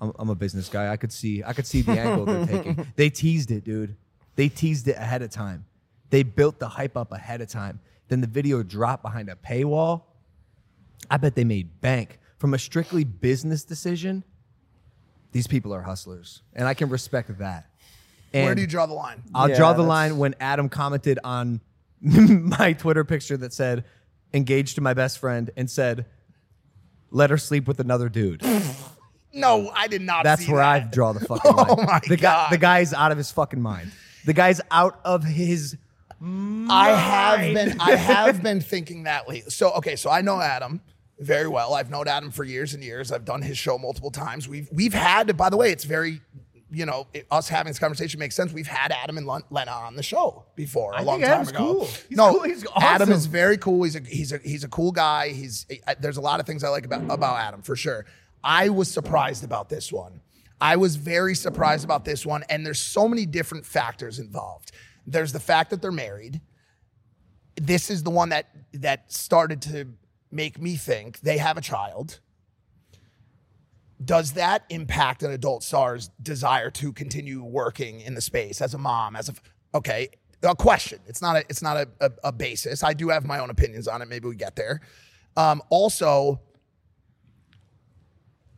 I'm, I'm a business guy. I could see I could see the angle they're taking. They teased it, dude. They teased it ahead of time. They built the hype up ahead of time. Then the video dropped behind a paywall. I bet they made bank from a strictly business decision. These people are hustlers, and I can respect that. And where do you draw the line? I'll Yeah, draw the that's- line when Adam commented on my Twitter picture that said "engaged to my best friend" and said, "Let her sleep with another dude." No, I did not That's see where that. I draw the fucking line. Oh my the guy, the guy's out of his fucking mind. The guy's out of his. I have been I have been thinking that lately. So okay, so I know Adam very well. I've known Adam for years and years. I've done his show multiple times. We've we've had by the way, it's very you know, it- us having this conversation makes sense. We've had Adam and Lena on the show before a I long think time Adam's ago. cool. He's no, cool. He's Adam is very cool. He's a he's a he's a cool guy. He's I- there's a lot of things I like about about Adam for sure. I was surprised about this one. I was very surprised about this one, and there's so many different factors involved. There's the fact that they're married. This is the one that that started to make me think they have a child. does that impact an adult star's desire to continue working in the space as a mom? As a okay, a question. It's not a it's not a, a, a basis. I do have my own opinions on it. Maybe we get there. Um, also,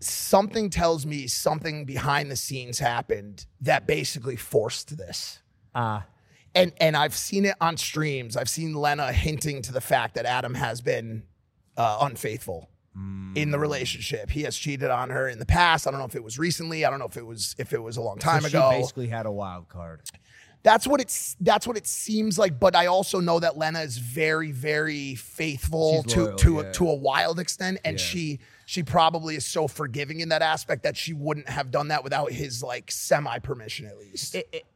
something tells me something behind the scenes happened that basically forced this. Ah. And and I've seen it on streams. I've seen Lena hinting to the fact that Adam has been uh, unfaithful in the relationship. He has cheated on her in the past. I don't know if it was recently. I don't know if it was if it was a long time So ago. She basically had a wild card. That's what it's that's what it seems like. But I also know that Lena is very, very faithful She's to loyal, to yeah. a, to a wild extent, and Yeah. she she probably is so forgiving in that aspect that she wouldn't have done that without his like semi permission at least. It, it, it-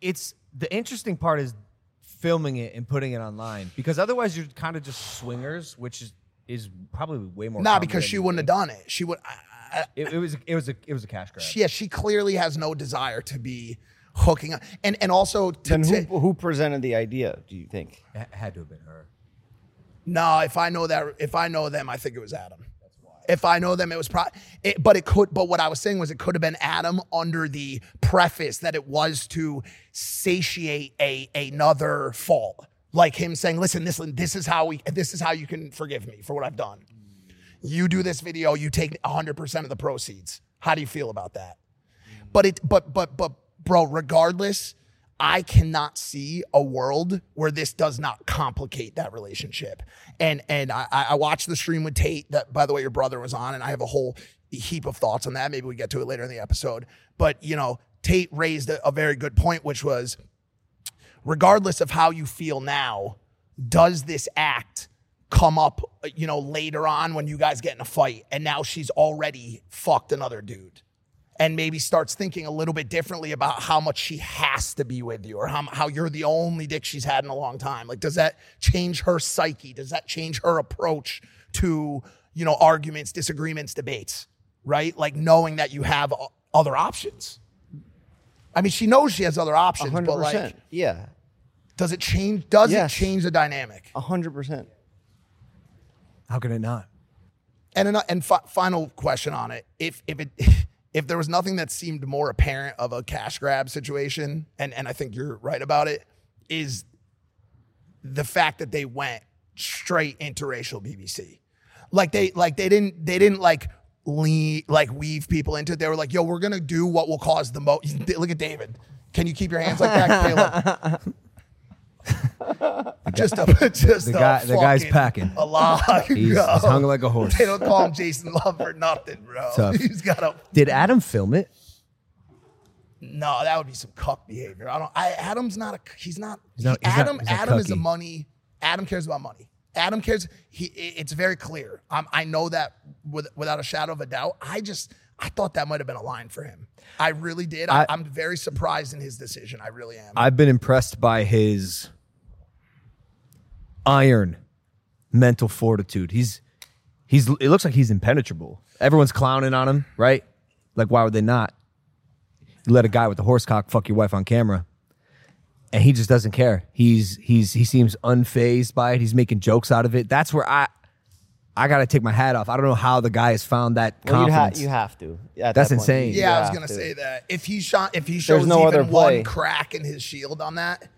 it's the interesting part is filming it and putting it online because otherwise you're kind of just swingers, which is is probably way more. Not because she wouldn't have done it. She would. I, I, It, it was it was a it was a cash grab. she, yeah, she clearly has no desire to be hooking up, and and also to, Then to- who, who presented the idea? Do you think? It had to have been her. No, if I know that, if I know them, I think it was Adam. If I know them, it was pro. It, but it could. But what I was saying was, it could have been Adam under the preface that it was to satiate a another fault, like him saying, "Listen, this this is how we. This is how you can forgive me for what I've done. You do this video, you take 100 percent of the proceeds. How do you feel about that? But it. But but but bro, regardless. I cannot see a world where this does not complicate that relationship. And and I, I watched the stream with Tate that by the way your brother was on, and I have a whole heap of thoughts on that. Maybe we get to it later in the episode. But you know, Tate raised a, a very good point, which was regardless of how you feel now, does this act come up, you know, later on when you guys get in a fight and now she's already fucked another dude? And maybe starts thinking a little bit differently about how much she has to be with you or how, how you're the only dick she's had in a long time. Like, does that change her psyche? Does that change her approach to, you know, arguments, disagreements, debates, right? Like knowing that you have other options. I mean, she knows she has other options, hundred but like. Yeah, does it change? Does Yes. it change the dynamic? hundred percent. How can it not? And an, and fi- final question on it: if if it if there was nothing that seemed more apparent of a cash grab situation, and and I think you're right about it, is the fact that they went straight interracial BBC, like they like they didn't they didn't like lean like weave people into it. They were like, yo, we're gonna do what will cause the most. Look at David. Can you keep your hands like that, Caleb? just a just The guy- the guy's packing. a lot. He's, he's hung like a horse. They don't call him Jason Luv for nothing, bro. Tough. He's got a Did Adam film it? no. That would be some cuck behavior. I don't. I, Adam's not a. He's not. He's not- he- he's Adam. not Adam is a money. Adam cares about money. Adam cares. He. It's very clear. Um, I know that with, without a shadow of a doubt. I just. I thought that might have been a line for him. I really did. I, I'm very surprised in his decision. I really am. I've been impressed by his iron mental fortitude. He's he's it looks like he's impenetrable. Everyone's clowning on him, right? Like why would they not? You let a guy with a horse cock fuck your wife on camera. And he just doesn't care. He's he's he seems unfazed by it. He's making jokes out of it. That's where I I gotta take my hat off. I don't know how the guy has found that Well, you, ha- confidence. you have to. At That's that point, insane. you Yeah, I was have gonna to. say that. If he shot, if he shows no even other play. one crack in his shield on that,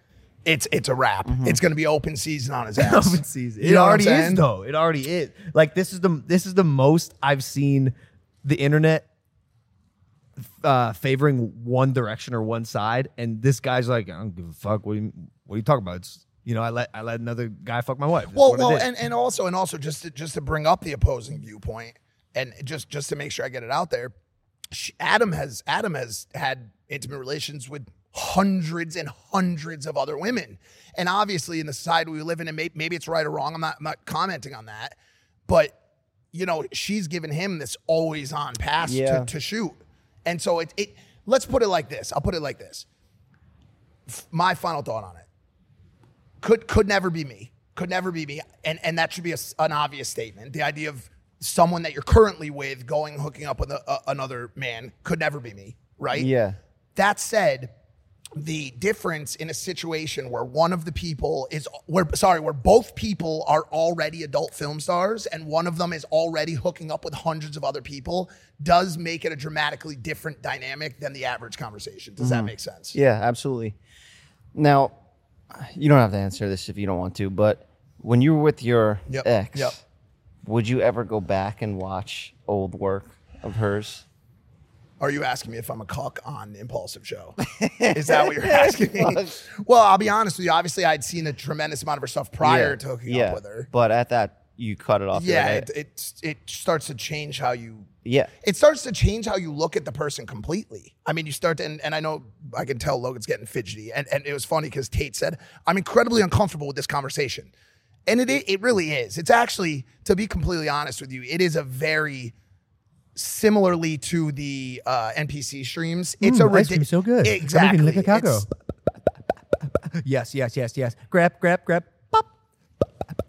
it's it's a wrap. Mm-hmm. It's gonna be open season on his ass. open season. You It know what I'm already is though. It already is. Like this is the this is the most I've seen the internet uh, favoring one direction or one side, and this guy's like, I don't give a fuck. What are you, what are you talking about? It's you know, I let I let another guy fuck my wife. That's Well, well, and, and also and also just to, just to bring up the opposing viewpoint, and just just to make sure I get it out there, Adam has Adam has had intimate relations with hundreds and hundreds of other women, and obviously in the society we live in, and maybe it's right or wrong. I'm not I'm not commenting on that, but you know she's given him this always on pass Yeah. to, to shoot, and so it it let's put it like this. I'll put it like this. F- My final thought on it could could never be me. Could never be me. And and that should be a an obvious statement. The idea of someone that you're currently with going hooking up with a, a- another man could never be me, right? Yeah. That said, the difference in a situation where one of the people is where sorry where both people are already adult film stars and one of them is already hooking up with hundreds of other people does make it a dramatically different dynamic than the average conversation does that mm-hmm. make sense Yeah, absolutely. Now, you don't have to answer this if you don't want to, but when you were with your Yep, ex, yep. would you ever go back and watch old work of hers? Are you asking me if I'm a cuck on the Impaulsive Show? Is that what you're asking me? Well, I'll be honest with you. Obviously, I'd seen a tremendous amount of her stuff prior Yeah, to hooking yeah. up with her. But at that, you cut it off. You're Yeah, like, it, it it starts to change how you. Yeah. It starts to change how you look at the person completely. I mean, you start to, and, and I know I can tell Logan's getting fidgety, and, and it was funny because Tate said, "I'm incredibly uncomfortable with this conversation," and it it really is. It's actually, to be completely honest with you, it is a very similarly to the uh, NPC streams. It's a Mm, ice ridic- cream's so good. Exactly. Like a cowgirl. Yes, yes, yes, yes. Grab, grab, grab. Pop.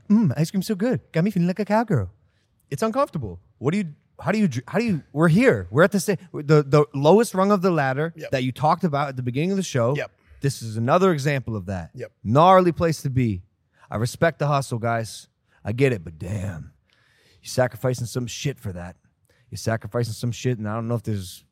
Mmm, ice cream's so good. Got me feeling like a cowgirl. It's uncomfortable. What do you? How do you? How do you? We're here. We're at the same, the the lowest rung of the ladder Yep. that you talked about at the beginning of the show. Yep. This is another example of that. Yep. Gnarly place to be. I respect the hustle, guys. I get it, but damn, you're sacrificing some shit for that. You're sacrificing some shit, and I don't know if there's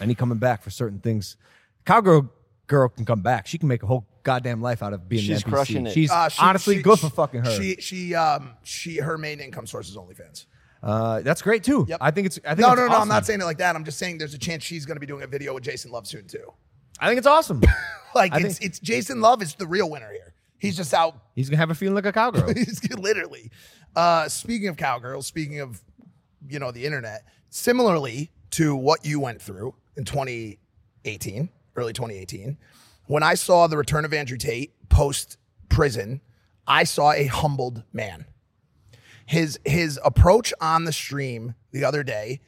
any coming back for certain things. Cowgirl girl can come back. She can make a whole goddamn life out of being She's an NPC. crushing it. She's uh, she- honestly she- good for fucking her. She she um she her main income source is OnlyFans. uh, that's great too. Yep. I think it's. I think no, it's no, no. awesome. I'm not saying it like that. I'm just saying there's a chance she's going to be doing a video with Jason Luv soon too. I think it's awesome. Like I it's think- it's Jason Luv is the real winner here. He's just out. He's gonna have a feeling like a cowgirl. He's literally. Uh, speaking of cowgirls, speaking of you know the internet, similarly to what you went through in 2018, early 2018, when I saw the return of Andrew Tate post prison, I saw a humbled man. His his approach on the stream the other day,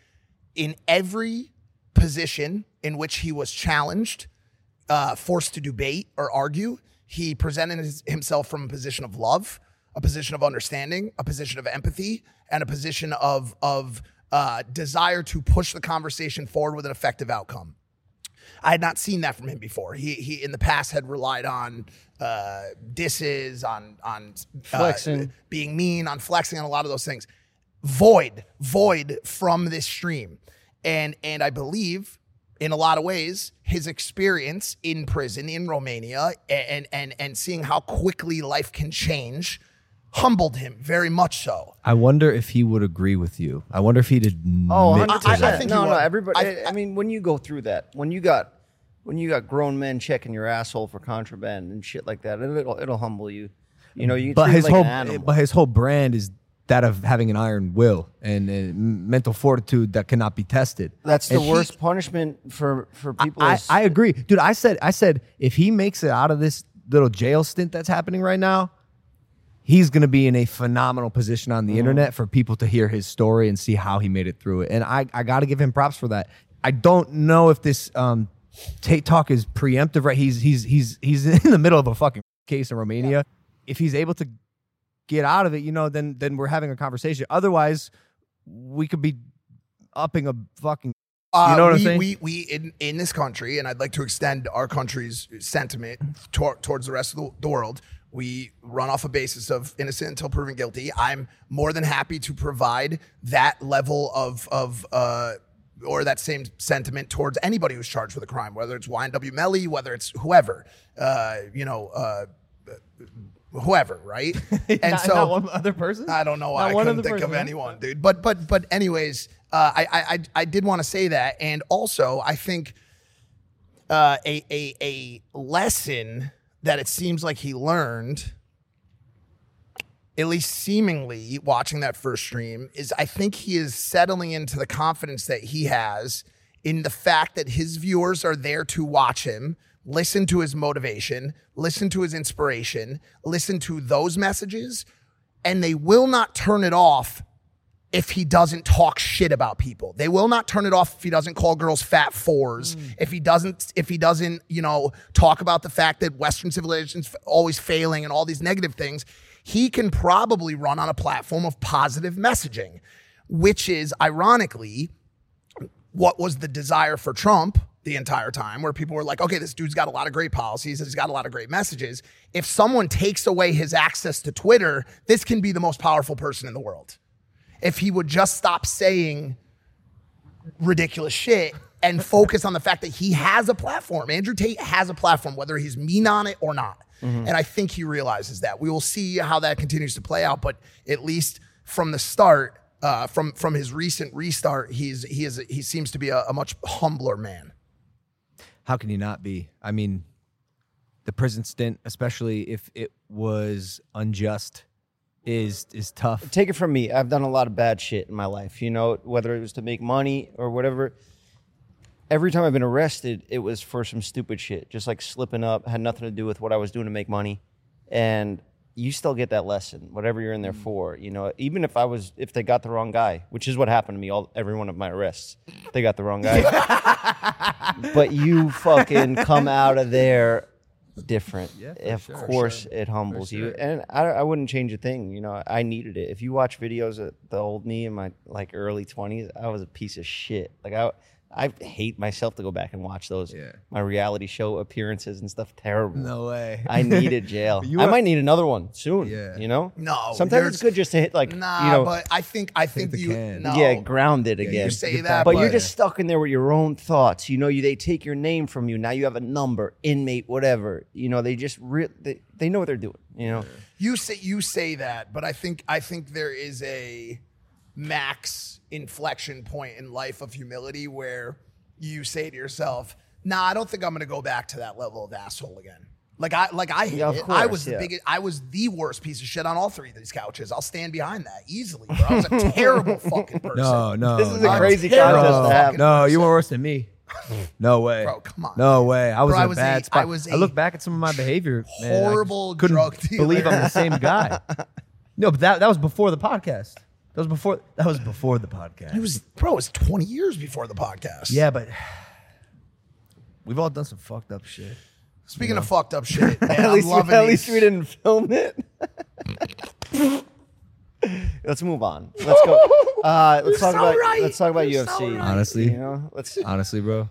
in every position in which he was challenged, uh, forced to debate or argue, he presented his, himself from a position of love, a position of understanding, a position of empathy, and a position of of uh, desire to push the conversation forward with an effective outcome. I had not seen that from him before. He he in the past had relied on uh, disses, on on uh, Flexing. being mean, on flexing, on a lot of those things. Void, void from this stream, and and I believe in a lot of ways his experience in prison in Romania and and and seeing how quickly life can change humbled him very much so. I wonder if he would agree with you. I wonder if he did. Oh, admit 100 to I- I think no, you no. would. Everybody. I- I, mean, when you go through that, when you got, when you got grown men checking your asshole for contraband and shit like that, it'll it'll humble you. You know, you. but treat it his like whole an animal. but his whole brand is that of having an iron will and, uh, and mental fortitude that cannot be tested. That's the And he- worst punishment for for people. I, is- I agree, dude. I said I said if he makes it out of this little jail stint that's happening right now, he's going to be in a phenomenal position on the Mm-hmm. internet for people to hear his story and see how he made it through it. And I I got to give him props for that. I don't know if this um Tate talk is preemptive, right? He's he's he's he's in the middle of a fucking case in Romania. If he's able to get out of it, you know, then then we're having a conversation. Otherwise, we could be upping a fucking. Uh, You know what I'm we, saying? We, we in, in this country, and I'd like to extend our country's sentiment tor- towards the rest of the, the world. We run off a basis of innocent until proven guilty. I'm more than happy to provide that level of of uh, or that same sentiment towards anybody who's charged with a crime, whether it's YNW Melly, whether it's whoever, uh, you know, uh, whoever, right? And Not- so not one other person. I don't know Not I couldn't think of person, huh? anyone, dude. But but but anyways, uh, I, I I I did want to say that, and also I think uh, a a a lesson that it seems like he learned, at least seemingly watching that first stream, is I think he is settling into the confidence that he has in the fact that his viewers are there to watch him, listen to his motivation, listen to his inspiration, listen to those messages, and they will not turn it off if he doesn't talk shit about people. They will not turn it off if he doesn't call girls fat fours. Mm. If he doesn't, if he doesn't, you know, talk about the fact that Western civilization's always failing and all these negative things. He can probably run on a platform of positive messaging, which is ironically what was the desire for Trump, the entire time where people were like, okay, this dude's got a lot of great policies, he's got a lot of great messages. If someone takes away his access to Twitter, this can be the most powerful person in the world. If he would just stop saying ridiculous shit and focus on the fact that he has a platform. Andrew Tate has a platform, whether he's mean on it or not. And I think he realizes that. We will see how that continues to play out, but at least from the start, uh, from from his recent restart, he's he is he seems to be a, a much humbler man. How can you not be? I mean, the prison stint, especially if it was unjust, is is tough. take it from me. I've done a lot of bad shit in my life, you know, whether it was to make money or whatever. Every time I've been arrested, it was for some stupid shit, just like slipping up, had nothing to do with what I was doing to make money. And you still get that lesson, whatever you're in there mm. for, you know, even if I was, if they got the wrong guy, which is what happened to me, all, every one of my arrests, they got the wrong guy. but you fucking come out of there different. yeah, of course, it humbles you, and I, I wouldn't change a thing. You know, I needed it. If you watch videos of the old me in my like early twenties, I was a piece of shit. Like I, I hate myself to go back and watch those Yeah. my reality show appearances and stuff. Terrible. No way. I needed jail. You I are- might need another one soon. Yeah. You know. No, Sometimes it's good just to hit like Nah, you know. but I think I think you can. no. Yeah, grounded again. you say Get that, but but, you're just stuck in there with your own thoughts. You know, you they take your name from you. Now you have a number, inmate, whatever. You know, they just re- they, they know what they're doing. You know, you say you say that, but I think I think there is a max inflection point in life of humility where you say to yourself, "Nah, I don't think I'm going to go back to that level of asshole again." Like I like I hit Yeah, of it. I course, was the yeah. biggest I was the worst piece of shit on all three of these couches. I'll stand behind that easily, bro. I was a terrible fucking person. No, no. this is no. a crazy terrible contest to have. No, you were worse than me. No way, Bro, come on, No man. way. I was Bro, in I a was bad a- spot. I was I look back at some of my behavior. man, I just horrible couldn't drug dealer. Believe I'm the same guy. no, but that that was before the podcast. That was before. That was before the podcast. It was bro, it was 20 years before the podcast. yeah, but we've all done some fucked up shit. Speaking of fucked up shit, man, at I'm least, loving at these- least we didn't film it. let's move on. Let's go. Uh, let's talk so about right. let's talk about You're UFC. so right. Honestly. you know, let's Honestly, bro,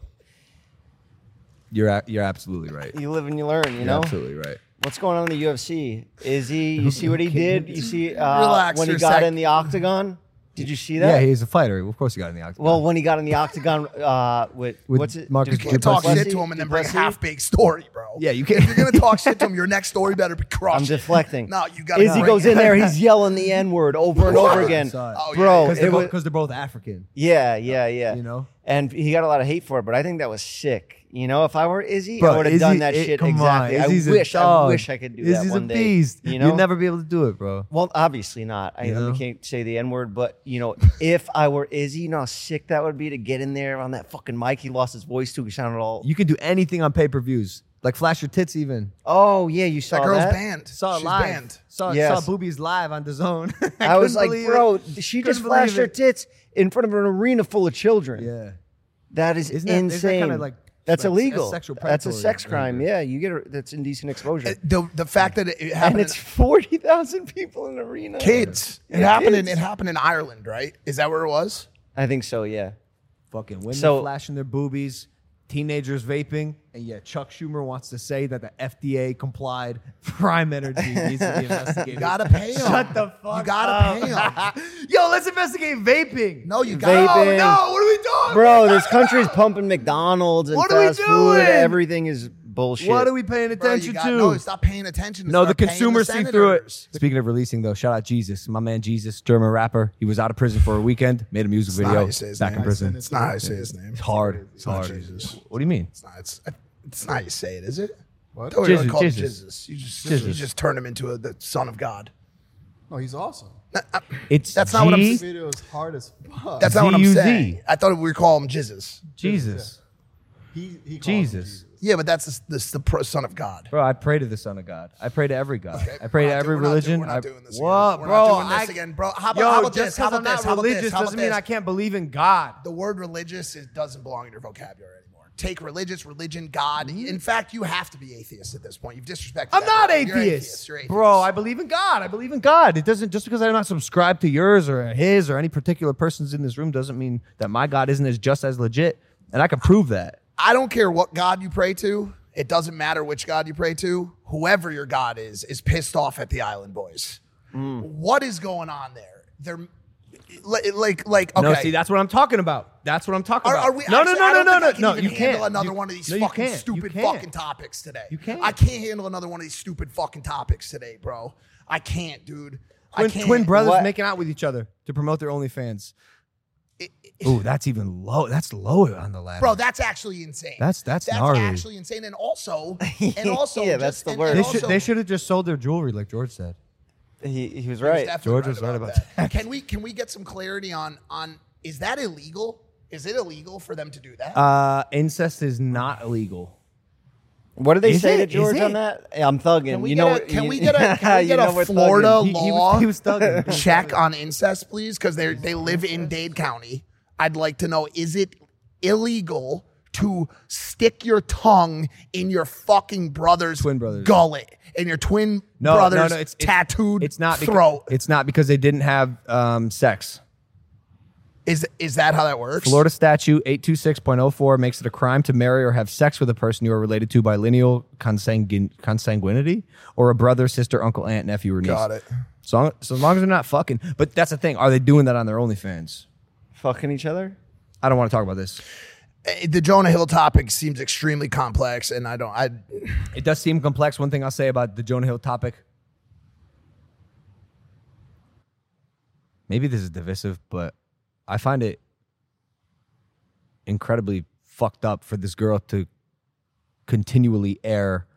you're a- you're absolutely right. you live and you learn. You You're know, absolutely right. What's going on in the UFC? Is he? You see what he did? You see uh, Relax when for he a got sec. in the octagon? Did you see that? Yeah, he's a fighter. Of course, he got in the octagon. well, when he got in the octagon uh, with, With what's it? Marcus You talk Du Plessis? shit to him and then bring a Du Plessis? half baked story, bro. Yeah, you can't- If you're gonna talk shit to him, your next story better be crushed. I'm deflecting. No, you got. To Izzy goes in there, he's yelling the N word over and over again, saw it. Oh, yeah, bro. yeah, because they're, it bo- 'cause they're both African. Yeah, yeah, yeah. You know? And he got a lot of hate for it, but I think that was sick. You know, if I were Izzy, Bro, I would have Izzy- done that it- shit come exactly. On, Izzy's I a wish, I dog. wish I could do Izzy's that one a day. beast. You know, You'll never be able to do it, bro. Well, obviously not. I, I can't say the N word, but you know, if I were Izzy, you know how sick that would be to get in there on that fucking mic. He lost his voice too. He sounded all. You can do anything on pay per views, like flash your tits. Even oh yeah, you saw That girl's that. banned. saw it She's live. banned. Saw Yes. saw boobies live on the zone. I was like, couldn't bro, it. she Couldn't just flashed believe her tits in front of an arena full of children. Yeah, That is Isn't that- isn't that insane. kinda like- that's like illegal. sexual that's a predatory sex crime. behavior? Yeah, you get a, that's indecent exposure. Uh, The the fact that it, and happened. it's forty thousand people in the arena. in, kids. It Yeah, happened in kids. it happened in Ireland, right? Is that where it was? I think so. Yeah. fucking women So- flashing their boobies, teenagers vaping, and yeah, Chuck Schumer wants to say that the FDA complied. Prime Energy needs to be investigated. You gotta pay him. Shut the fuck You gotta up. pay him. Yo, let's investigate vaping. No, you got. Vaping. No, no. What are we doing? Bro, this country's pumping McDonald's and What are we fast food. doing? Everything is bullshit. What are we paying attention you got, to? no, stop paying attention. No, the Start paying consumers see through it. Speaking of releasing, though, shout out Gzuz, my man Gzuz, German rapper. He was out of prison for a weekend, made a music It's video, how you back name. in prison. It's not how you say his name. It's hard. It's not hard. Jesus. What do you mean? It's not. It's, it's not how you say it, is it? What? Jesus, call him Jesus. Jesus. You just Jesus. you just turn him into a, the son of God. Oh, he's awesome. Uh, it's That's not what I'm G- This video is hard as fuck. That's not what I'm saying. I thought we were calling him Jesus. Jesus. he, he called him Jesus. Yeah, but that's the, the, the son of God. Bro, I pray to the Son of God. I pray to every God. Okay, I pray to every doing- we're not religion. doing- we're not I- doing this What, again. We're bro? not doing this I- again, bro. How about- Yo, how about just this? How 'cause I'm about this? not How about religious this? How about doesn't mean? I can't believe in God. The word religious is, doesn't belong in your vocabulary anymore. Take religious, religion, God. Mm-hmm. In fact, you have to be atheist at this point. You've disrespected. I'm not word. You're atheist. You're atheist. Bro, I believe in God. I believe in God. It doesn't just because I'm not subscribed to yours or his or any particular person's in this room doesn't mean that my God isn't as just as legit. And I can prove that. I don't care what God you pray to. It doesn't matter which God you pray to. Whoever your God is, is pissed off at the Island Boys. What is going on there? They're li- like, like, okay. No, see, that's what I'm talking about. That's what I'm talking Are, about. are we, no, actually, no, I no, don't no, think no, I can no. even You handle can't. another You- one of these no, you fucking can't. You stupid can't. fucking topics today. You can't. I can't handle another one of these stupid fucking topics today, bro. I can't, dude. I Twin, can't. twin brothers What? making out with each other to promote their OnlyFans. Ooh, that's even low. That's low on the ladder. Bro, that's actually insane. That's- that's that's gnarly. actually insane. And also, and also, Yeah, that's the and- word. and they also- should they should have just sold their jewelry like George said. He, he was He's right. definitely George was right about that. Can we can we get some clarity on on is that illegal? Is it illegal for them to do that? Uh, incest is not illegal. What did they Is say it? to George on that? Hey, I'm thugging. You know a- what- can you- we get a- can we you get know a Florida thugging. He, he Law? was, he was check on incest, please, because they they live in Dade County. I'd like to know: is it illegal to stick your tongue in your fucking brother's Twin brothers. gullet, in your twin No, brother's no, no. It's it's- tattooed It's not because, throat? It's not because they didn't have um, sex. is is that how that works? Florida statute 826.04 makes it a crime to marry or have sex with a person you are related to by lineal consanguin- consanguinity or a brother, sister, uncle, aunt, nephew, or niece. Got it. So, so as long as they're not fucking. But that's the thing. Are they doing that on their OnlyFans? Fucking each other. I don't want to talk about this. Eh, The Jonah Hill topic seems extremely complex, and I don't. I It does seem complex. One thing I'll say about the Jonah Hill topic. Maybe this is divisive, but I find it incredibly fucked up for this girl to continually air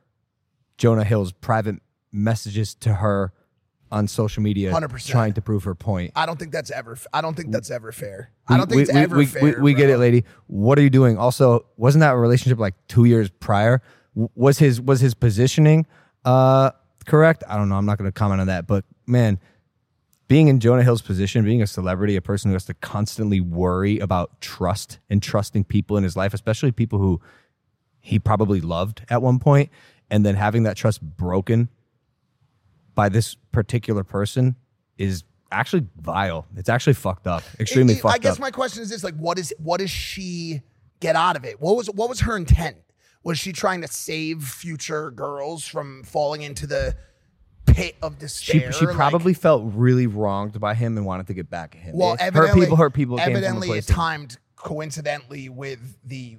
Jonah Hill's private messages to her on social media 100%. trying to prove her point. I don't think that's ever. I don't think that's ever fair. I don't think we, it's we, ever we, fair. we, we get it, lady. What are you doing? Also, wasn't that a relationship like two years prior? Was his was his positioning uh, correct? I don't know. I'm not going to comment on that. But man, being in Jonah Hill's position, being a celebrity, a person who has to constantly worry about trust and trusting people in his life, especially people who he probably loved at one point, and then having that trust broken by this particular person is actually vile. It's actually fucked up. Extremely It- it- fucked I guess up. my question is this: like, what is what does she get out of it? What was what was her intent? Was she trying to save future girls from falling into the pit of despair? she Like, probably felt really wronged by him and wanted to get back at him. well, It- evidently, hurt people, hurt people. came from a Evidently, it timed coincidentally with the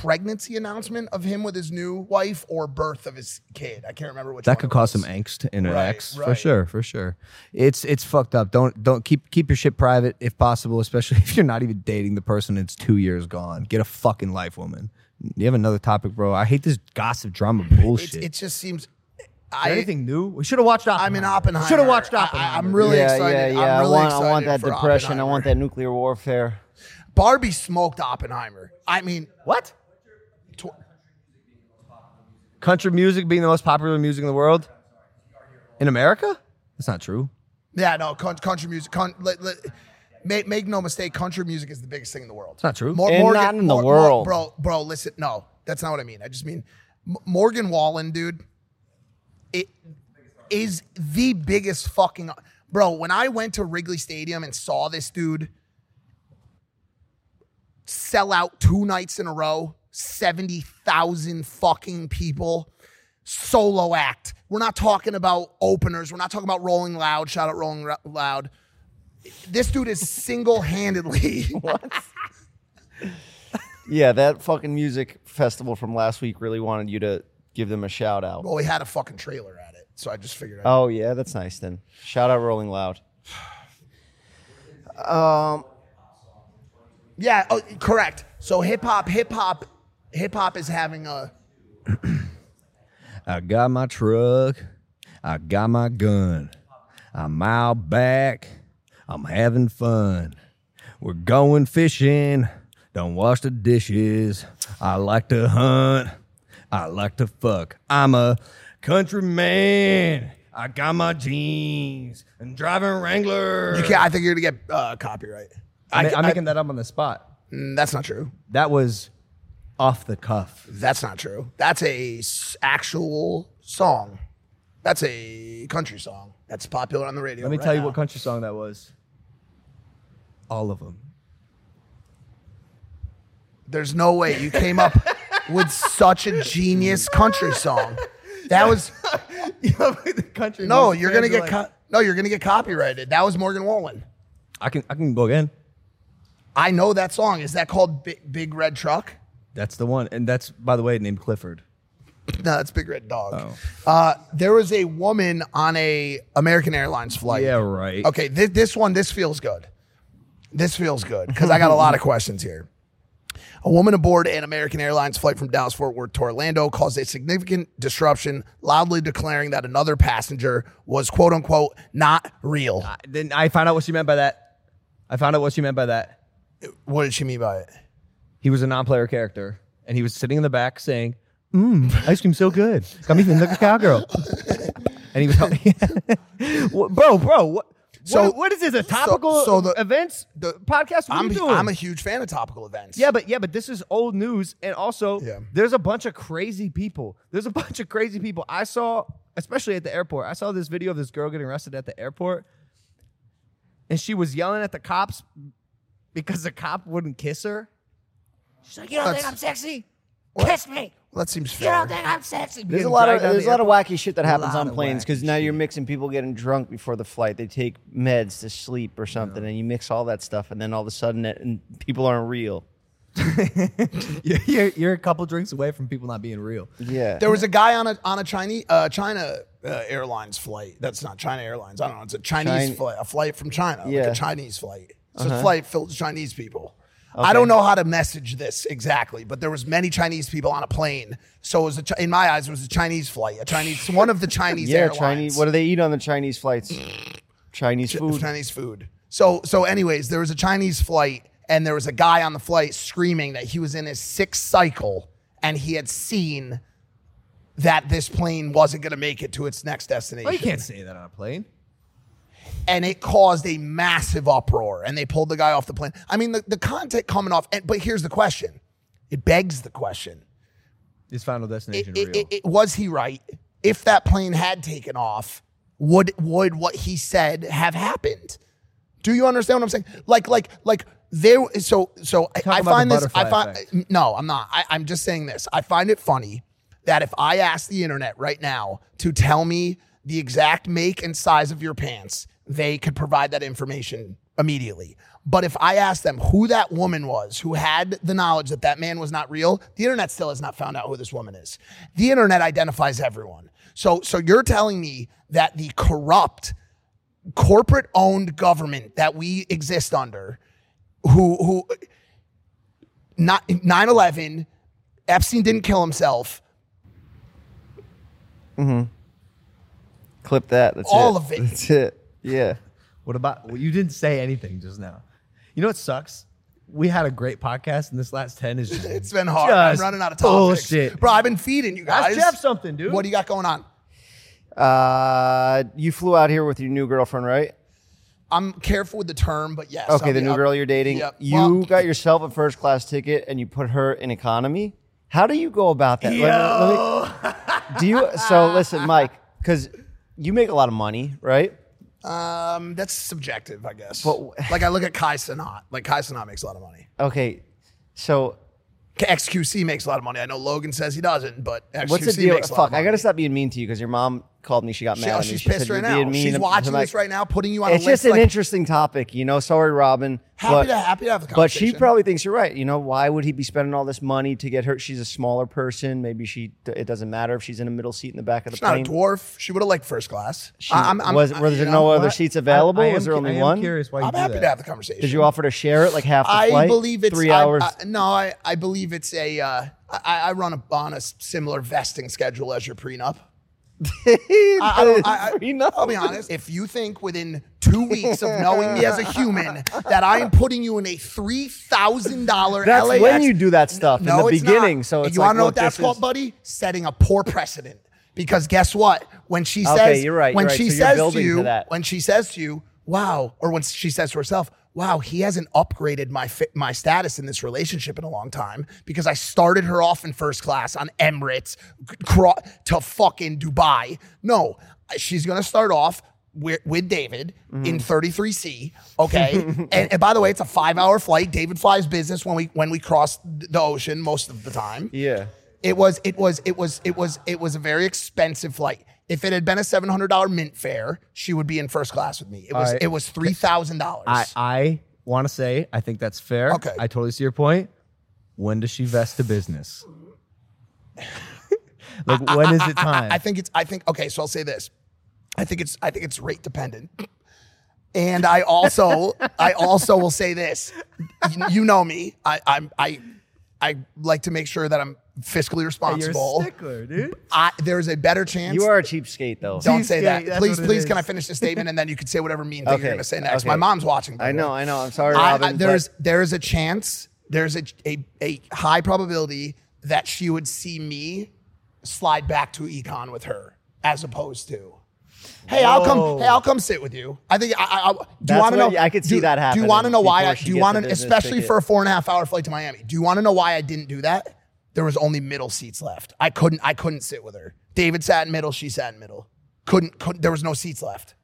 pregnancy announcement of him with his new wife or birth of his kid. I can't remember which. that one could it cause some angst in an Right, ex for sure, for sure. It's it's fucked up. Don't don't keep keep your shit private if possible, especially if you're not even dating the person. It's two years gone. Get a fucking life, woman. You have another topic, bro. I hate this gossip drama It's, bullshit. it just seems. I, anything new? We should have watched Oppenheimer. I'm in Oppenheimer. Should have watched I- Oppenheimer. I, am really yeah, excited. yeah, yeah. I'm really I want, excited I want that depression. I want that nuclear warfare. Barbie smoked Oppenheimer. I mean, what? Tw- Country music being the most popular music in the world in America? That's not true. yeah, no, coun- country music. Con, let, let, make, make no mistake, country music is the biggest thing in the world. It's not true. And not in the world. bro. Bro, listen, no, that's not what I mean. I just mean M- Morgan Wallen, dude. It is the biggest fucking bro. When I went to Wrigley Stadium and saw this dude sell out two nights in a row, 70,000 fucking people, solo act. We're not talking about openers. We're not talking about Rolling Loud. Shout out Rolling Ra- Loud. This dude is single handedly. what? Yeah, that fucking music festival from last week really wanted you to give them a shout out. well, he had a fucking trailer at it. So I just figured out. Oh yeah, that's nice then. Shout out Rolling Loud. Um, Yeah, oh, correct. So hip hop, hip hop, hip hop is having a. I got my truck. I got my gun. I'm out back. I'm having fun. We're going fishing. Don't wash the dishes. I like to hunt. I like to fuck. I'm a country man. I got my jeans and driving Wrangler. You can't. I think you're gonna get uh, copyright. I'm, I, I'm I- making that up on the spot. Mm, that's not true. That was off the cuff. That's not true. That's a s- actual song. That's a country song. That's popular on the radio. Let me right tell you now. what country song that was. All of them. There's no way you came up with such a genius country song. That was the country. no. music You're gonna fans are get like, co- no. You're gonna get copyrighted. That was Morgan Wallen. I can I can go again. I know that song. Is that called Big, Big Red Truck? That's the one, and that's by the way named Clifford. No, that's Big Red Dog. Oh. Uh, there was a woman on a American Airlines flight. Yeah, right. Okay, this, this one, this feels good. This feels good because I got a lot of questions here. A woman aboard an American Airlines flight from Dallas Fort Worth to Orlando caused a significant disruption, loudly declaring that another passenger was quote unquote not real. I- Then I found out what she meant by that. I found out what she meant by that. What did she mean by it? He was a non-player character, and he was sitting in the back saying, "Mmm, ice cream so good, got me feeling like a cowgirl." and he was, What- bro, bro, what? So- what, what is this? A topical so the- events the podcast? What are I'm, you doing? I'm a huge fan of topical events. Yeah, but yeah, but this is old news, and also Yeah. there's a bunch of crazy people. There's a bunch of crazy people. I saw, especially at the airport. I saw this video of this girl getting arrested at the airport, and she was yelling at the cops because the cop wouldn't kiss her. She's like, "You don't That's- think I'm sexy? What? Kiss me. Well, That seems fair. You fair. don't think I'm sexy?" There's a lot of dragged out of there's a lot of wacky shit that happens lot on of planes because now you're mixing people getting drunk before the flight. They take meds to sleep or something, and you mix all that stuff, and then all of a sudden, it, and people aren't real. You're, you're a couple drinks away from people not being real. Yeah, There was a guy on a on a Chinese uh, China uh, Airlines flight. That's not China Airlines. I don't know. It's a Chinese China- flight, a flight from China, like Yeah. a Chinese flight. It's Uh-huh. a flight filled with Chinese people. I don't know how to message this exactly, but there was many Chinese people on a plane. So it was a, in my eyes, it was a Chinese flight, a Chinese one of the Chinese yeah, airlines. Chinese. What do they eat on the Chinese flights? Chinese Ch- food. Chinese food. So so anyways, there was a Chinese flight and there was a guy on the flight screaming that he was in his sixth cycle and he had seen that this plane wasn't going to make it to its next destination. Oh, you can't say that on a plane. And it caused a massive uproar and they pulled the guy off the plane. I mean, the, the content coming off, and, but here's the question. It begs the question. Is Final Destination it- real? it- it- was he right? If that plane had taken off, would would what he said have happened? Do you understand what I'm saying? Like, like, like there. So, so I, I find this. I find no, I'm not. I, I'm just saying this. I find it funny that if I ask the internet right now to tell me the exact make and size of your pants, they could provide that information immediately. But if I ask them who that woman was who had the knowledge that that man was not real, the internet still has not found out who this woman is. The internet identifies everyone. So, so you're telling me that the corrupt corporate owned government that we exist under who who not 9-11 epstein didn't kill himself Mm hmm. Clip that. That's All it. of it. That's it. Yeah. What about? Well, you didn't say anything just now. You know what sucks? We had a great podcast, and this last ten is just it's been hard i'm running out of topics Bullshit. bro i've been feeding you guys Ask Jeff something, dude. what do you got going on Uh, you flew out here with your new girlfriend, right? i'm careful with the term but yes Okay, I'll the be- new I'll- girl you're dating. Yep. You Well, got yourself a first class ticket and you put her in economy. How do you go about that? Let me- let me- do you? So listen, Mike, because you make a lot of money, right? Um that's subjective i guess But- like i look at Kai Cenat like Kai Cenat makes a lot of money Okay, so xqc makes a lot of money i know logan says he doesn't but xqc what's the deal? makes a lot Fuck, of I money. gotta stop being mean to you because your mom called me. She got She- mad oh, at me. she's She pissed said, right now. mean." She's to watching my- this right now, putting you on It's a list. just an like, interesting topic, you know. Sorry, Robin. Happy but, to- happy to have the conversation. But she probably thinks you're right. You know, why would he be spending all this money to get her? She's a smaller person. Maybe she. It doesn't matter if she's in a middle seat in the back of the She's not a plane. dwarf. She would have liked first class. She- I- I'm, I'm, was I- were there know, no other what? seats available? I- I was there cu- only I am one? curious why you I'm happy that. to have the conversation. Did you offer to share it like half the I flight? believe it's three I- hours. I- no, I, I believe it's a. Uh, I, I run a, on a similar vesting schedule as your prenup. I, I I, I, I'll be honest. If you think within two weeks of knowing me as a human that I am putting you in a three thousand dollar That's LAX, when you do that stuff in no, the it's beginning. Not. So it's you like, want to know what that's this called, is- buddy? Setting a poor precedent. Because guess what? When she says, Okay, you're right, when you're right. she So says to you, that. when she says to you, "Wow," or when she says to herself, "Wow, he hasn't upgraded my fi- my status in this relationship in a long time because I started her off in first class on Emirates to fucking Dubai." No, she's gonna start off with, with David Mm-hmm. in 33C. Okay, and, and by the way, it's a five-hour flight. David flies business when we when we cross the ocean most of the time. Yeah. It was it was it was it was it was a very expensive flight. If it had been a seven hundred dollar mint fare, she would be in first class with me. It was All right. it was three thousand dollars. I, I want to say I think that's fair. Okay. I totally see your point. When does she vest to business? like when is it time? I, I think it's. I think okay. So I'll say this. I think it's. I think it's rate dependent. And I also, I also will say this. You, you know me. I, I'm. I, I like to make sure that I'm fiscally You're a responsible. stickler, dude. I, there's a better chance. You are a cheapskate, though. Don't say Cheapskate, that. that's Please, what it please. Can I is. finish the statement and then you can say whatever mean thing Okay, you're going to say next. okay. My mom's watching. by I the know, way. I know. I'm sorry, I- I- Robin. there's but there's a chance. There's a, a a high probability that she would see me slide back to econ with her, as opposed to. Hey, I'll come. Hey, I'll come sit with you. I think. I, I, I- do you That's want to know? I could see do, that Do you want to know why? before I, she do you gets want a to, business especially ticket. for a four and a half hour flight to Miami? Do you want to know why I didn't do that? There was only middle seats left. I couldn't. I couldn't sit with her. David sat in middle. She sat in middle. Couldn't. Couldn't. There was no seats left.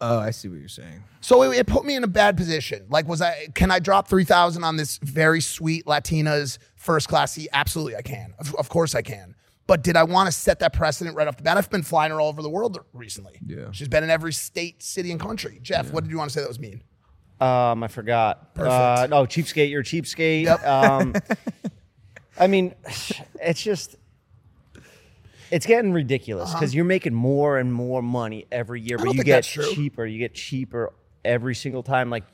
Oh, I see what you're saying. So it, it put me in a bad position. Like, was I? Can I drop three thousand on this very sweet Latina's first class seat? Absolutely, I can. Of, of course, I can. But did I want to set that precedent right off the bat? I've been flying her all over the world recently. Yeah. she's been in every state, city, and country. Jeff, what did you want to say that was mean? Um, I forgot. Uh, no, cheapskate. You're a cheapskate. Yep. Um, I mean, it's just, it's getting ridiculous because you're making more and more money every year, but Uh-huh. you get cheaper. You get cheaper every single time. Like,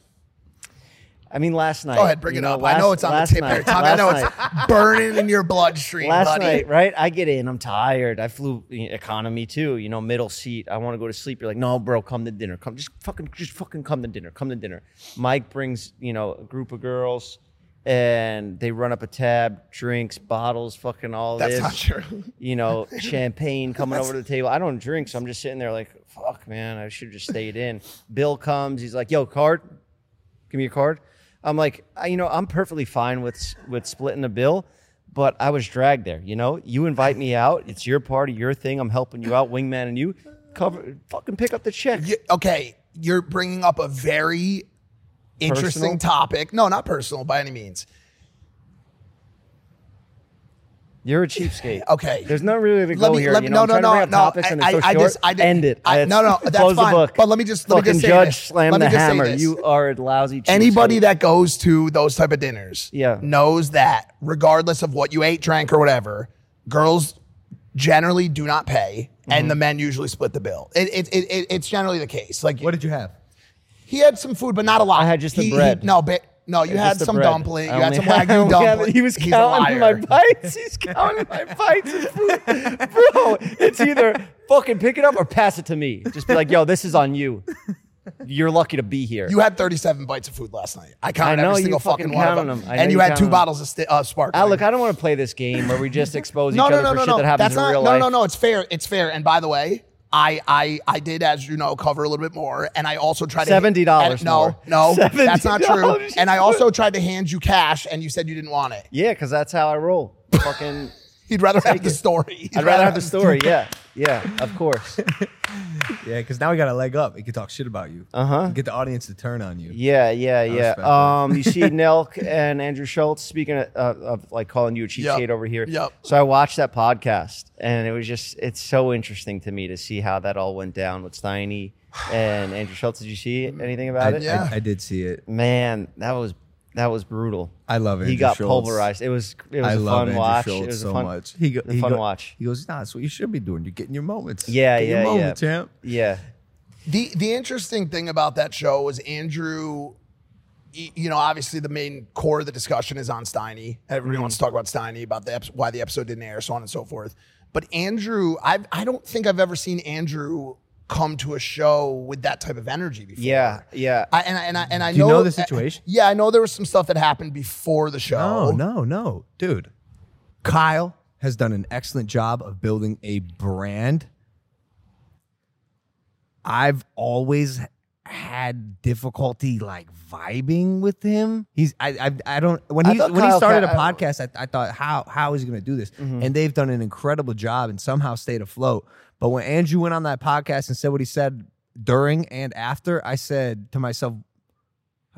I mean, last night. Go ahead, bring it know, up. I know it's on the last tip night- there, Tommy. I know last it's burning in your bloodstream, Last buddy. night, right? I get in. I'm tired. I flew economy too. You know, middle seat. I want to go to sleep. You're like, no, bro, come to dinner. Come, just fucking, just fucking come to dinner. Come to dinner. Mike brings, you know, a group of girls, and they run up a tab, drinks, bottles, fucking all That's this. not true. You know, champagne coming over to the table. I don't drink, so I'm just sitting there like, fuck, man, I should have just stayed in. Bill comes. He's like, yo, card. Give me your card. I'm like, I, you know, I'm perfectly fine with with splitting the bill, but I was dragged there. You know, you invite me out. It's your party, your thing. I'm helping you out, wingman, and you cover, fucking pick up the check. You- okay, you're bringing up a very interesting Personal? topic. No, not personal by any means. You're a cheapskate. Okay. There's not really to Let go me- here. let you know, no, I'm no, trying no, topics no, and I- so I short. just- I did- End it. I- That's- no, no, that's close fine. The book. But let me just- let me just say judge this. slam Let the hammer. You are a lousy. Cheapskate. Anybody that goes to those type of dinners Yeah. knows that regardless of what you ate, drank, or whatever, girls generally do not pay, Mm-hmm. and the men usually split the bill. It, it, it, it- it's generally the case. Like What did you have? He had some food, but not a lot. I had just the He- he- bread. no, but no, you had some bread. dumpling. You had some wagyu dumpling. He was He's counting my bites. He's counting my bites of food. Bro, it's either fucking pick it up or pass it to me. Just be like, yo, this is on you. You're lucky to be here. You had 37 bites of food last night. I counted I know every single fucking fucking one of them. them. And you you had two them. bottles of sti- uh, sparkling. Alec, I don't want to play this game where we just expose no, each no, other no, for no, shit no. that happens in real no, life. no, no. It's fair. It's fair. And by the way, I, I, I did, as you know, cover a little bit more, and I also tried to $70 and- No, no, that's not true. And I also tried to hand you cash, and you said you didn't want it. Yeah, because that's how I roll. Fucking. He'd rather have the story. He'd I'd rather have the story. Yeah, yeah, of course. Yeah, because now we got a leg up. He can talk shit about you. Uh huh. Get the audience to turn on you. Yeah, yeah, yeah. Um, you see Nelk and Andrew Schulz speaking of, uh, of like calling you a cheapskate Yep. over here. Yep. So I watched that podcast, and it was just it's so interesting to me to see how that all went down with Steiny and Andrew Schulz. Did you see anything about I, it? Yeah. I, I did see it. Man, that was that was brutal. I love it. He got Schulz. pulverized. It was it was I a love fun Andrew watch. Schulz it was so a fun, much. He go, a he fun go- watch. He goes, "Nah, that's what you should be doing. You're getting your moments. Yeah, Get yeah, your yeah. champ." Yeah. The the interesting thing about that show was Andrew. You know, obviously the main core of the discussion is on Steiny. Everybody mm-hmm. wants to talk about Steiny, about the why the episode didn't air, so on and so forth. But Andrew, I I don't think I've ever seen Andrew come to a show with that type of energy before. Yeah, yeah. I, and I, and I and I Do you know know the situation? Yeah, I know there was some stuff that happened before the show. No, no, no, dude. Kyle has done an excellent job of building a brand. I've always had difficulty like vibing with him. He's I I, I don't when I he when he Kyle started a podcast, I, I thought how how is he going to do this? Mm-hmm. And they've done an incredible job and somehow stayed afloat. But when Andrew went on that podcast and said what he said, during and after, I said to myself,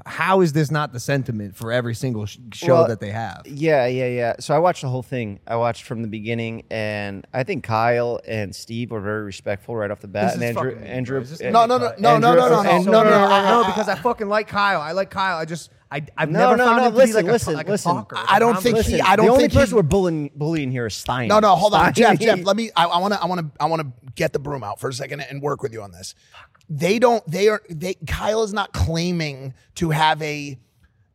how is this not the sentiment for every single sh- show Well, that they have? Yeah, yeah, yeah. So I watched the whole thing. I watched from the beginning, and I think Kyle and Steve were very respectful right off the bat. This and is Andrew, fucking me, Andrew, bro. Is this and- No, no, no, no, no, Andrew- no, no, no, and- no, no, no, I- no, I- because I fucking like Kyle. I like Kyle. I just I I've No, never no, found no, him to listen, be like a, listen, like a listen. talker. I don't I'm think listening. he- I don't the only think he- person we're bullying bullying here is Stein. No, no, hold on, Stein- Jeff. Jeff, let me. I want to. I want to. I want to get the broom out for a second and work with you on this. They don't. They are. They. Kyle is not claiming to have a,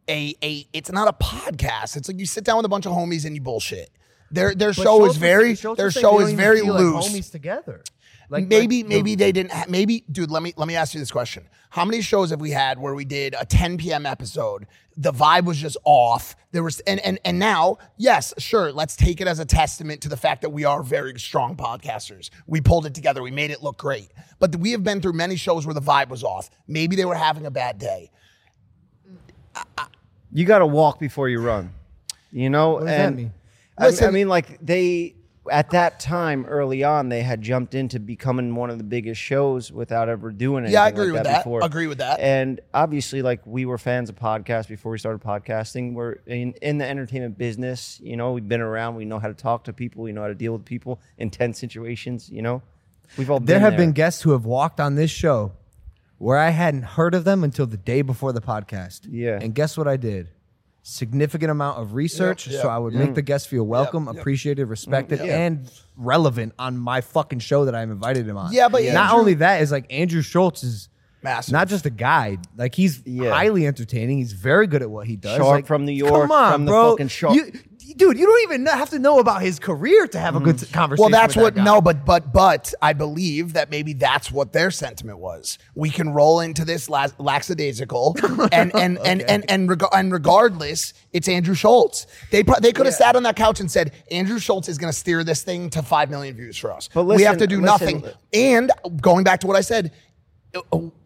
a, a. It's not a podcast. It's like you sit down with a bunch of homies and you bullshit. Their their But show is very. Schulz Their show is very feel like loose. homies together. Like maybe like, maybe they didn't ha- maybe dude let me let me ask you this question how many shows have we had where we did a 10 p.m episode the vibe was just off. There was and and and now yes sure let's take it as a testament to the fact that we are very strong podcasters. We pulled it together. We made it look great. But we have been through many shows where the vibe was off. Maybe they were having a bad day. You got to walk before you run. You know, What does that and mean? I, I mean, like they at that time early on, they had jumped into becoming one of the biggest shows without ever doing anything. Yeah, I like agree with that, that. Before. Agree with that. And obviously, like we were fans of podcasts before we started podcasting. We're in in the entertainment business. You know, we've been around. We know how to talk to people. We know how to deal with people in tense situations. You know, we've all There have there. been guests who have walked on this show where I hadn't heard of them until the day before the podcast. Yeah. And guess what I did? Significant amount of research, Yep, so. I would mm. make the guest feel welcome, appreciated, respected, mm, and relevant on my fucking show that I'm invited him on. Yeah, but not Andrew- only that is like Andrew Schulz is Massive. not just a guide. Like he's Yeah. highly entertaining. He's very good at what he does. Shark Like, from New York, Come on, from the bro. fucking Shark- You, dude, you don't even have to know about his career to have a good mm. conversation. Well, that's with what that guy. no, but but but I believe that maybe that's what their sentiment was. We can roll into this la- lackadaisical, and and and and and, reg- and regardless, it's Andrew Schulz. They pro- they could have sat on that couch and said Andrew Schulz is going to steer this thing to five million views for us. But we have listen- to do listen- nothing. And going back to what I said.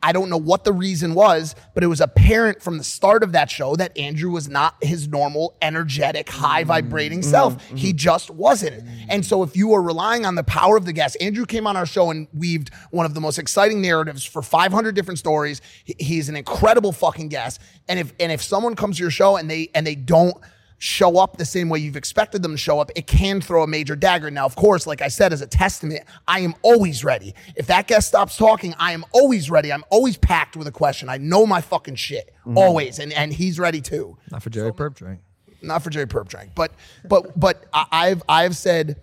I don't know what the reason was, but it was apparent from the start of that show that Andrew was not his normal, energetic, high vibrating mm-hmm. self. Mm-hmm. He just wasn't. And so, if you were relying on the power of the guest, Andrew came on our show and weaved one of the most exciting narratives for 500 different stories. He's an incredible fucking guest. And if and if someone comes to your show and they and they don't show up the same way you've expected them to show up, it can throw a major dagger. Now, of course, like I said, as a testament, I am always ready. If that guest stops talking, I am always ready. I'm always packed with a question. I know my fucking shit. Mm. Always. And and he's ready too. not for Jerry Purpdrank. Not for Jerry Purpdrank. But but but I- I've I've said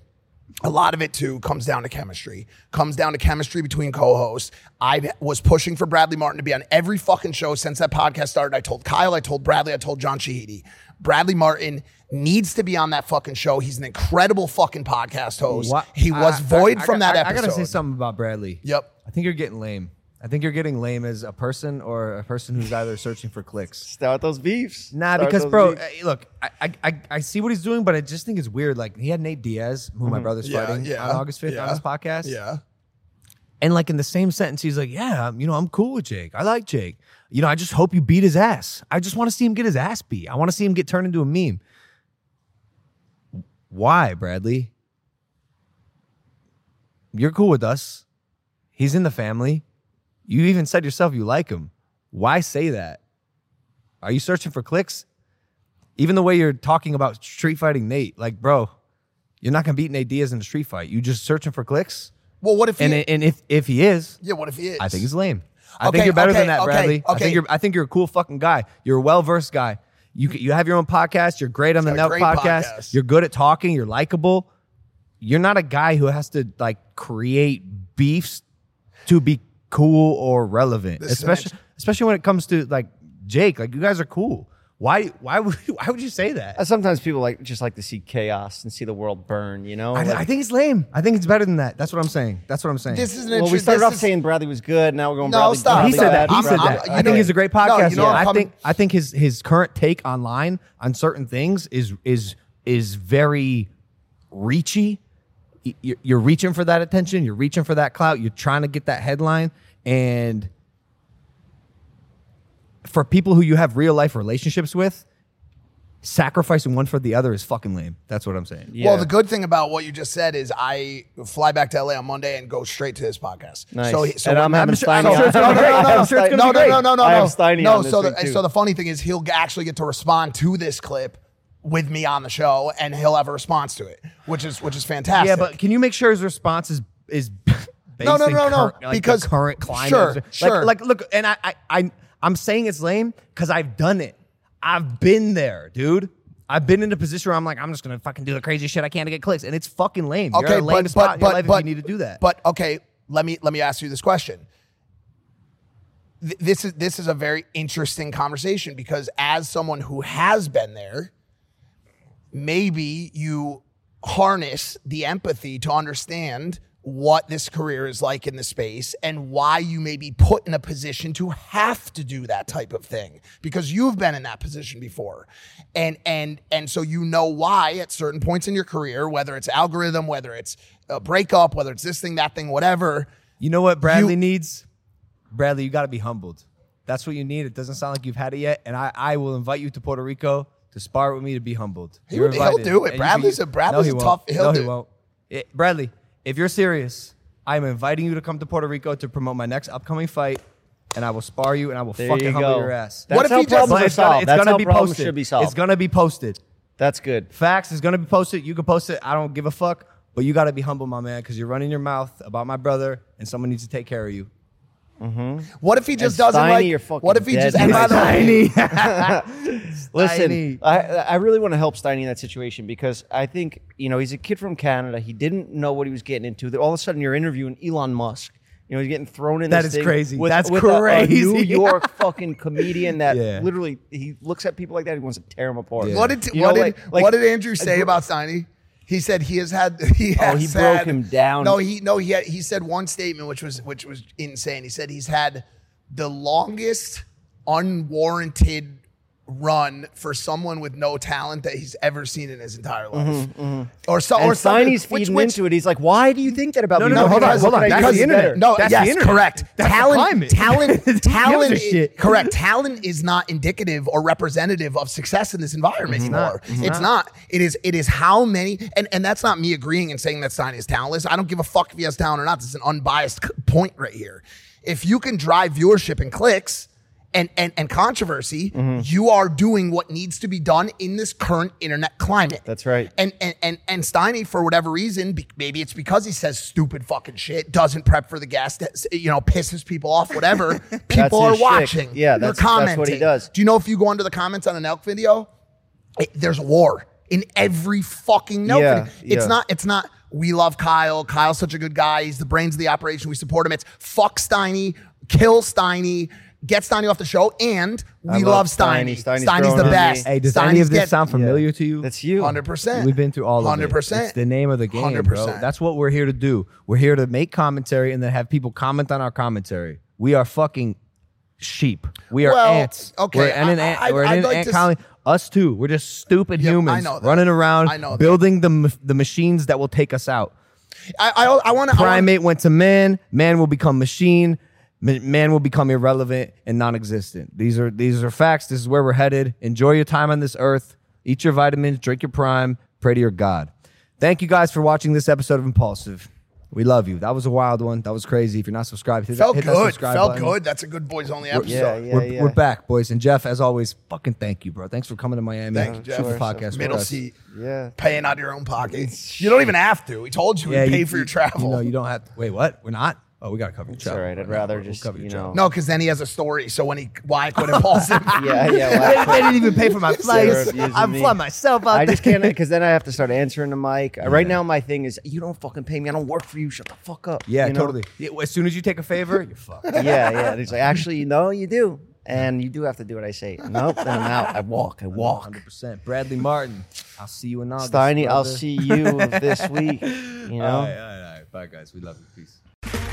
a lot of it too comes down to chemistry. Comes down to chemistry between co-hosts. I was pushing for Bradley Martyn to be on every fucking show since that podcast started. I told Kyle, I told Bradley, I told John Shahidi. Bradley Martyn needs to be on that fucking show. He's an incredible fucking podcast host. What- He was I- void I- I from got- that I, episode. I gotta say something about Bradley. Yep. I think you're getting lame. I think you're getting lame as a person or a person who's either searching for clicks. Start those beefs. Nah, Start because bro, beefs. uh, look, I, I I I see what he's doing, but I just think it's weird. Like he had Nate Diaz, who my brother's Mm-hmm. Yeah, fighting yeah, on August fifth yeah, on his podcast. Yeah. And like in the same sentence, he's like, "Yeah, you know, I'm cool with Jake. I like Jake. You know, I just hope you beat his ass. I just want to see him get his ass beat. I want to see him get turned into a meme." Why, Bradley? You're cool with us. He's in the family. You even said yourself you like him. Why say that? Are you searching for clicks? Even the way you're talking about street fighting Nate, like, bro, you're not gonna beat Nate Diaz in a street fight. You just searching for clicks? Well, what if he, And and if if he is, yeah, what if he is? I think he's lame. I Okay, think you're better okay, than that, okay, Bradley. I think you're I think you're a cool fucking guy. You're a well versed guy. You you have your own podcast. You're great on the got Nelk podcast. podcast. You're good at talking. You're likable. You're not a guy who has to like create beefs to be cool or relevant, This is an especially especially when it comes to like Jake. Like you guys are cool. Why why would why would you say that? Uh, Sometimes people like just like to see chaos and see the world burn. You know, I, Like- I think it's lame. I think it's better than that. That's what I'm saying. That's what I'm saying. This is an well, we started off is- saying Bradley was good. Now we're going. No, Bradley, stop. Bradley he said that. bad, He said Bradley that. bad. you I think know- he's a great no, podcast. you know what I think I think his his current take online on certain things is is is very reachy. Y- You're, you're reaching for that attention. You're reaching for that clout. You're trying to get that headline. And for people who you have real life relationships with, sacrificing one for the other is fucking lame. That's what I'm saying. Well, the good thing about what you just said is I fly back to LA on Monday and go straight to this podcast. Nice. So, so And when- I'm having sure- Steiny no, no, no, no, no, no, sure it's gonna no, no, no, no, no, I have no. Steiny no, on this so the, so the funny thing is he'll actually get to respond to this clip with me on the show, and he'll have a response to it, which is which is fantastic. Yeah, but can you make sure his response is is based No, no, no, no, current- like because- current climate? sure, like, sure. Like, look, and I, I, I, I'm saying it's lame because I've done it. I've been there, dude. I've been in a position where I'm like, I'm just gonna fucking do the crazy shit I can to get clicks, and it's fucking lame. You're okay, at a lame but spot but but, but if you need to do that. But okay, let me let me ask you this question. Th- This is this is a very interesting conversation because as someone who has been there, maybe you harness the empathy to understand what this career is like in the space and why you may be put in a position to have to do that type of thing because you've been in that position before and and and so you know why at certain points in your career whether it's algorithm whether it's a breakup whether it's this thing that thing whatever you know what Bradley You- needs? Bradley, you got to be humbled. That's what you need. It doesn't sound like you've had it yet, and I, I will invite you to Puerto Rico to spar with me to be humbled. He You're would- he'll do it. And you Bradley's can- a- Bradley's he a won't. tough- he'll no, do he it. won't. It- Bradley, if you're serious, I am inviting you to come to Puerto Rico to promote my next upcoming fight, and I will spar you and I will There fucking you humble go. your ass. That's What if how he just- problems But are it's gonna, solved. it's That's gonna how be problems posted. should be solved. It's gonna be posted. That's good. Facts is gonna be posted. You can post it. I don't give a fuck. But you gotta be humble, my man, because you're running your mouth about my brother, and someone needs to take care of you. Mm-hmm. what if he just And doesn't Steiny, like you're fucking what if he dead just and by the way Listen, I, I really want to help Steiny in that situation because I think, you know, he's a kid from Canada. He didn't know what he was getting into. That all of a sudden you're interviewing Elon Musk. You know, he's getting thrown in That this is thing crazy. With, That's with a- a. New York fucking comedian that Yeah. literally he looks at people like that. He wants to tear them apart. What did You what know, did like- like- what did Andrew say gr- about Steiny? He said he has had he oh, has Oh, he broke him down. No, he no he had, he said one statement which was which was insane. He said he's had the longest unwarranted run for someone with no talent that he's ever seen in his entire life. Or so Mm-hmm, And or which- feeding which- into it. He's like, "Why do you think that about No, me?" no, no, hold on, hold on. That's the internet. No, That's yes, the internet. correct. That's the talent, talent, talent. shit? correct. Talent is not indicative or representative of success in this environment anymore. It's not. It is. It is how many. And and that's not me agreeing and saying that Steiny is talentless. I don't give a fuck if he has talent or not. This is an unbiased point right here. If you can drive viewership and clicks. And, and, and controversy, Mm-hmm. you are doing what needs to be done in this current internet climate. That's right. And and and and Steiny, for whatever reason, maybe it's because he says stupid fucking shit, doesn't prep for the guest, you know, pisses people off, whatever. People are his shtick. watching. Yeah, They're that's- that's what he does. Do you know if you go under the comments on a Nelk video, it- there's a war in every fucking note. Yeah. It's yeah. not. It's not. We love Kyle. Kyle's such a good guy. He's the brains of the operation. We support him. It's fuck Steiny, kill Steiny. Get Steiny off the show, and we I love, love Steiny. Steiny's Steiny's Steiny's growing the best. Hey, does Steiny's any of this get- sound familiar to you? That's you. Hundred percent. We've been through all of it. Hundred percent. It's the name of the game, bro. 100%. That's what we're here to do. We're here to make commentary and then have people comment on our commentary. We are fucking sheep. We are Well, ants. okay, We're in an I- ant. I- we're in I'd an like ant to s- colony. Us too. We're just stupid Yep, I humans know running around, I know that. building the the machines that will take us out. I I, I want to. Primate went to man. Man will become machine. Ma- Man will become irrelevant and non-existent. These are these are facts. This is where we're headed. Enjoy your time on this earth. Eat your vitamins. Drink your prime. Pray to your God. Thank you guys for watching this episode of Impaulsive. We love you. That was a wild one. That was crazy. If you're not subscribed, hit, Felt hit that good. subscribe Felt button. good. That's a good boys only episode. Yeah, yeah, we're, yeah. we're back, boys. And Jeff, as always, fucking thank you, bro. Thanks for coming to Miami. Thank you, for the Jeff. podcast. with Middle us. seat. Yeah. Paying out of your own pocket. You don't even have to. We told you we pay for your travel. You know, you don't have to. Wait, what? We're not? Oh, we got to cover your It's travel. all right. I'd rather we'll just, cover your you travel. know. no, because then he has a story. So when he why I quit Impaulsive. Yeah, yeah. they, well, they didn't even pay for my flights. I'm me. flying myself out I just can't because then I have to start answering the mic. Uh, right now, my thing is you don't fucking pay me. I don't work for you. Shut the fuck up. Yeah, you know? totally. Yeah, as soon as you take a favor, you're fucked. Yeah, yeah. And It's like actually, no, you do, and you do have to do what I say. Nope. Then I'm out. I walk. I walk. 100%. Bradley Martyn, I'll see you in August. Steiny, I'll see you this week. You know. All right, all right, all right. Bye, guys. We love you. Peace.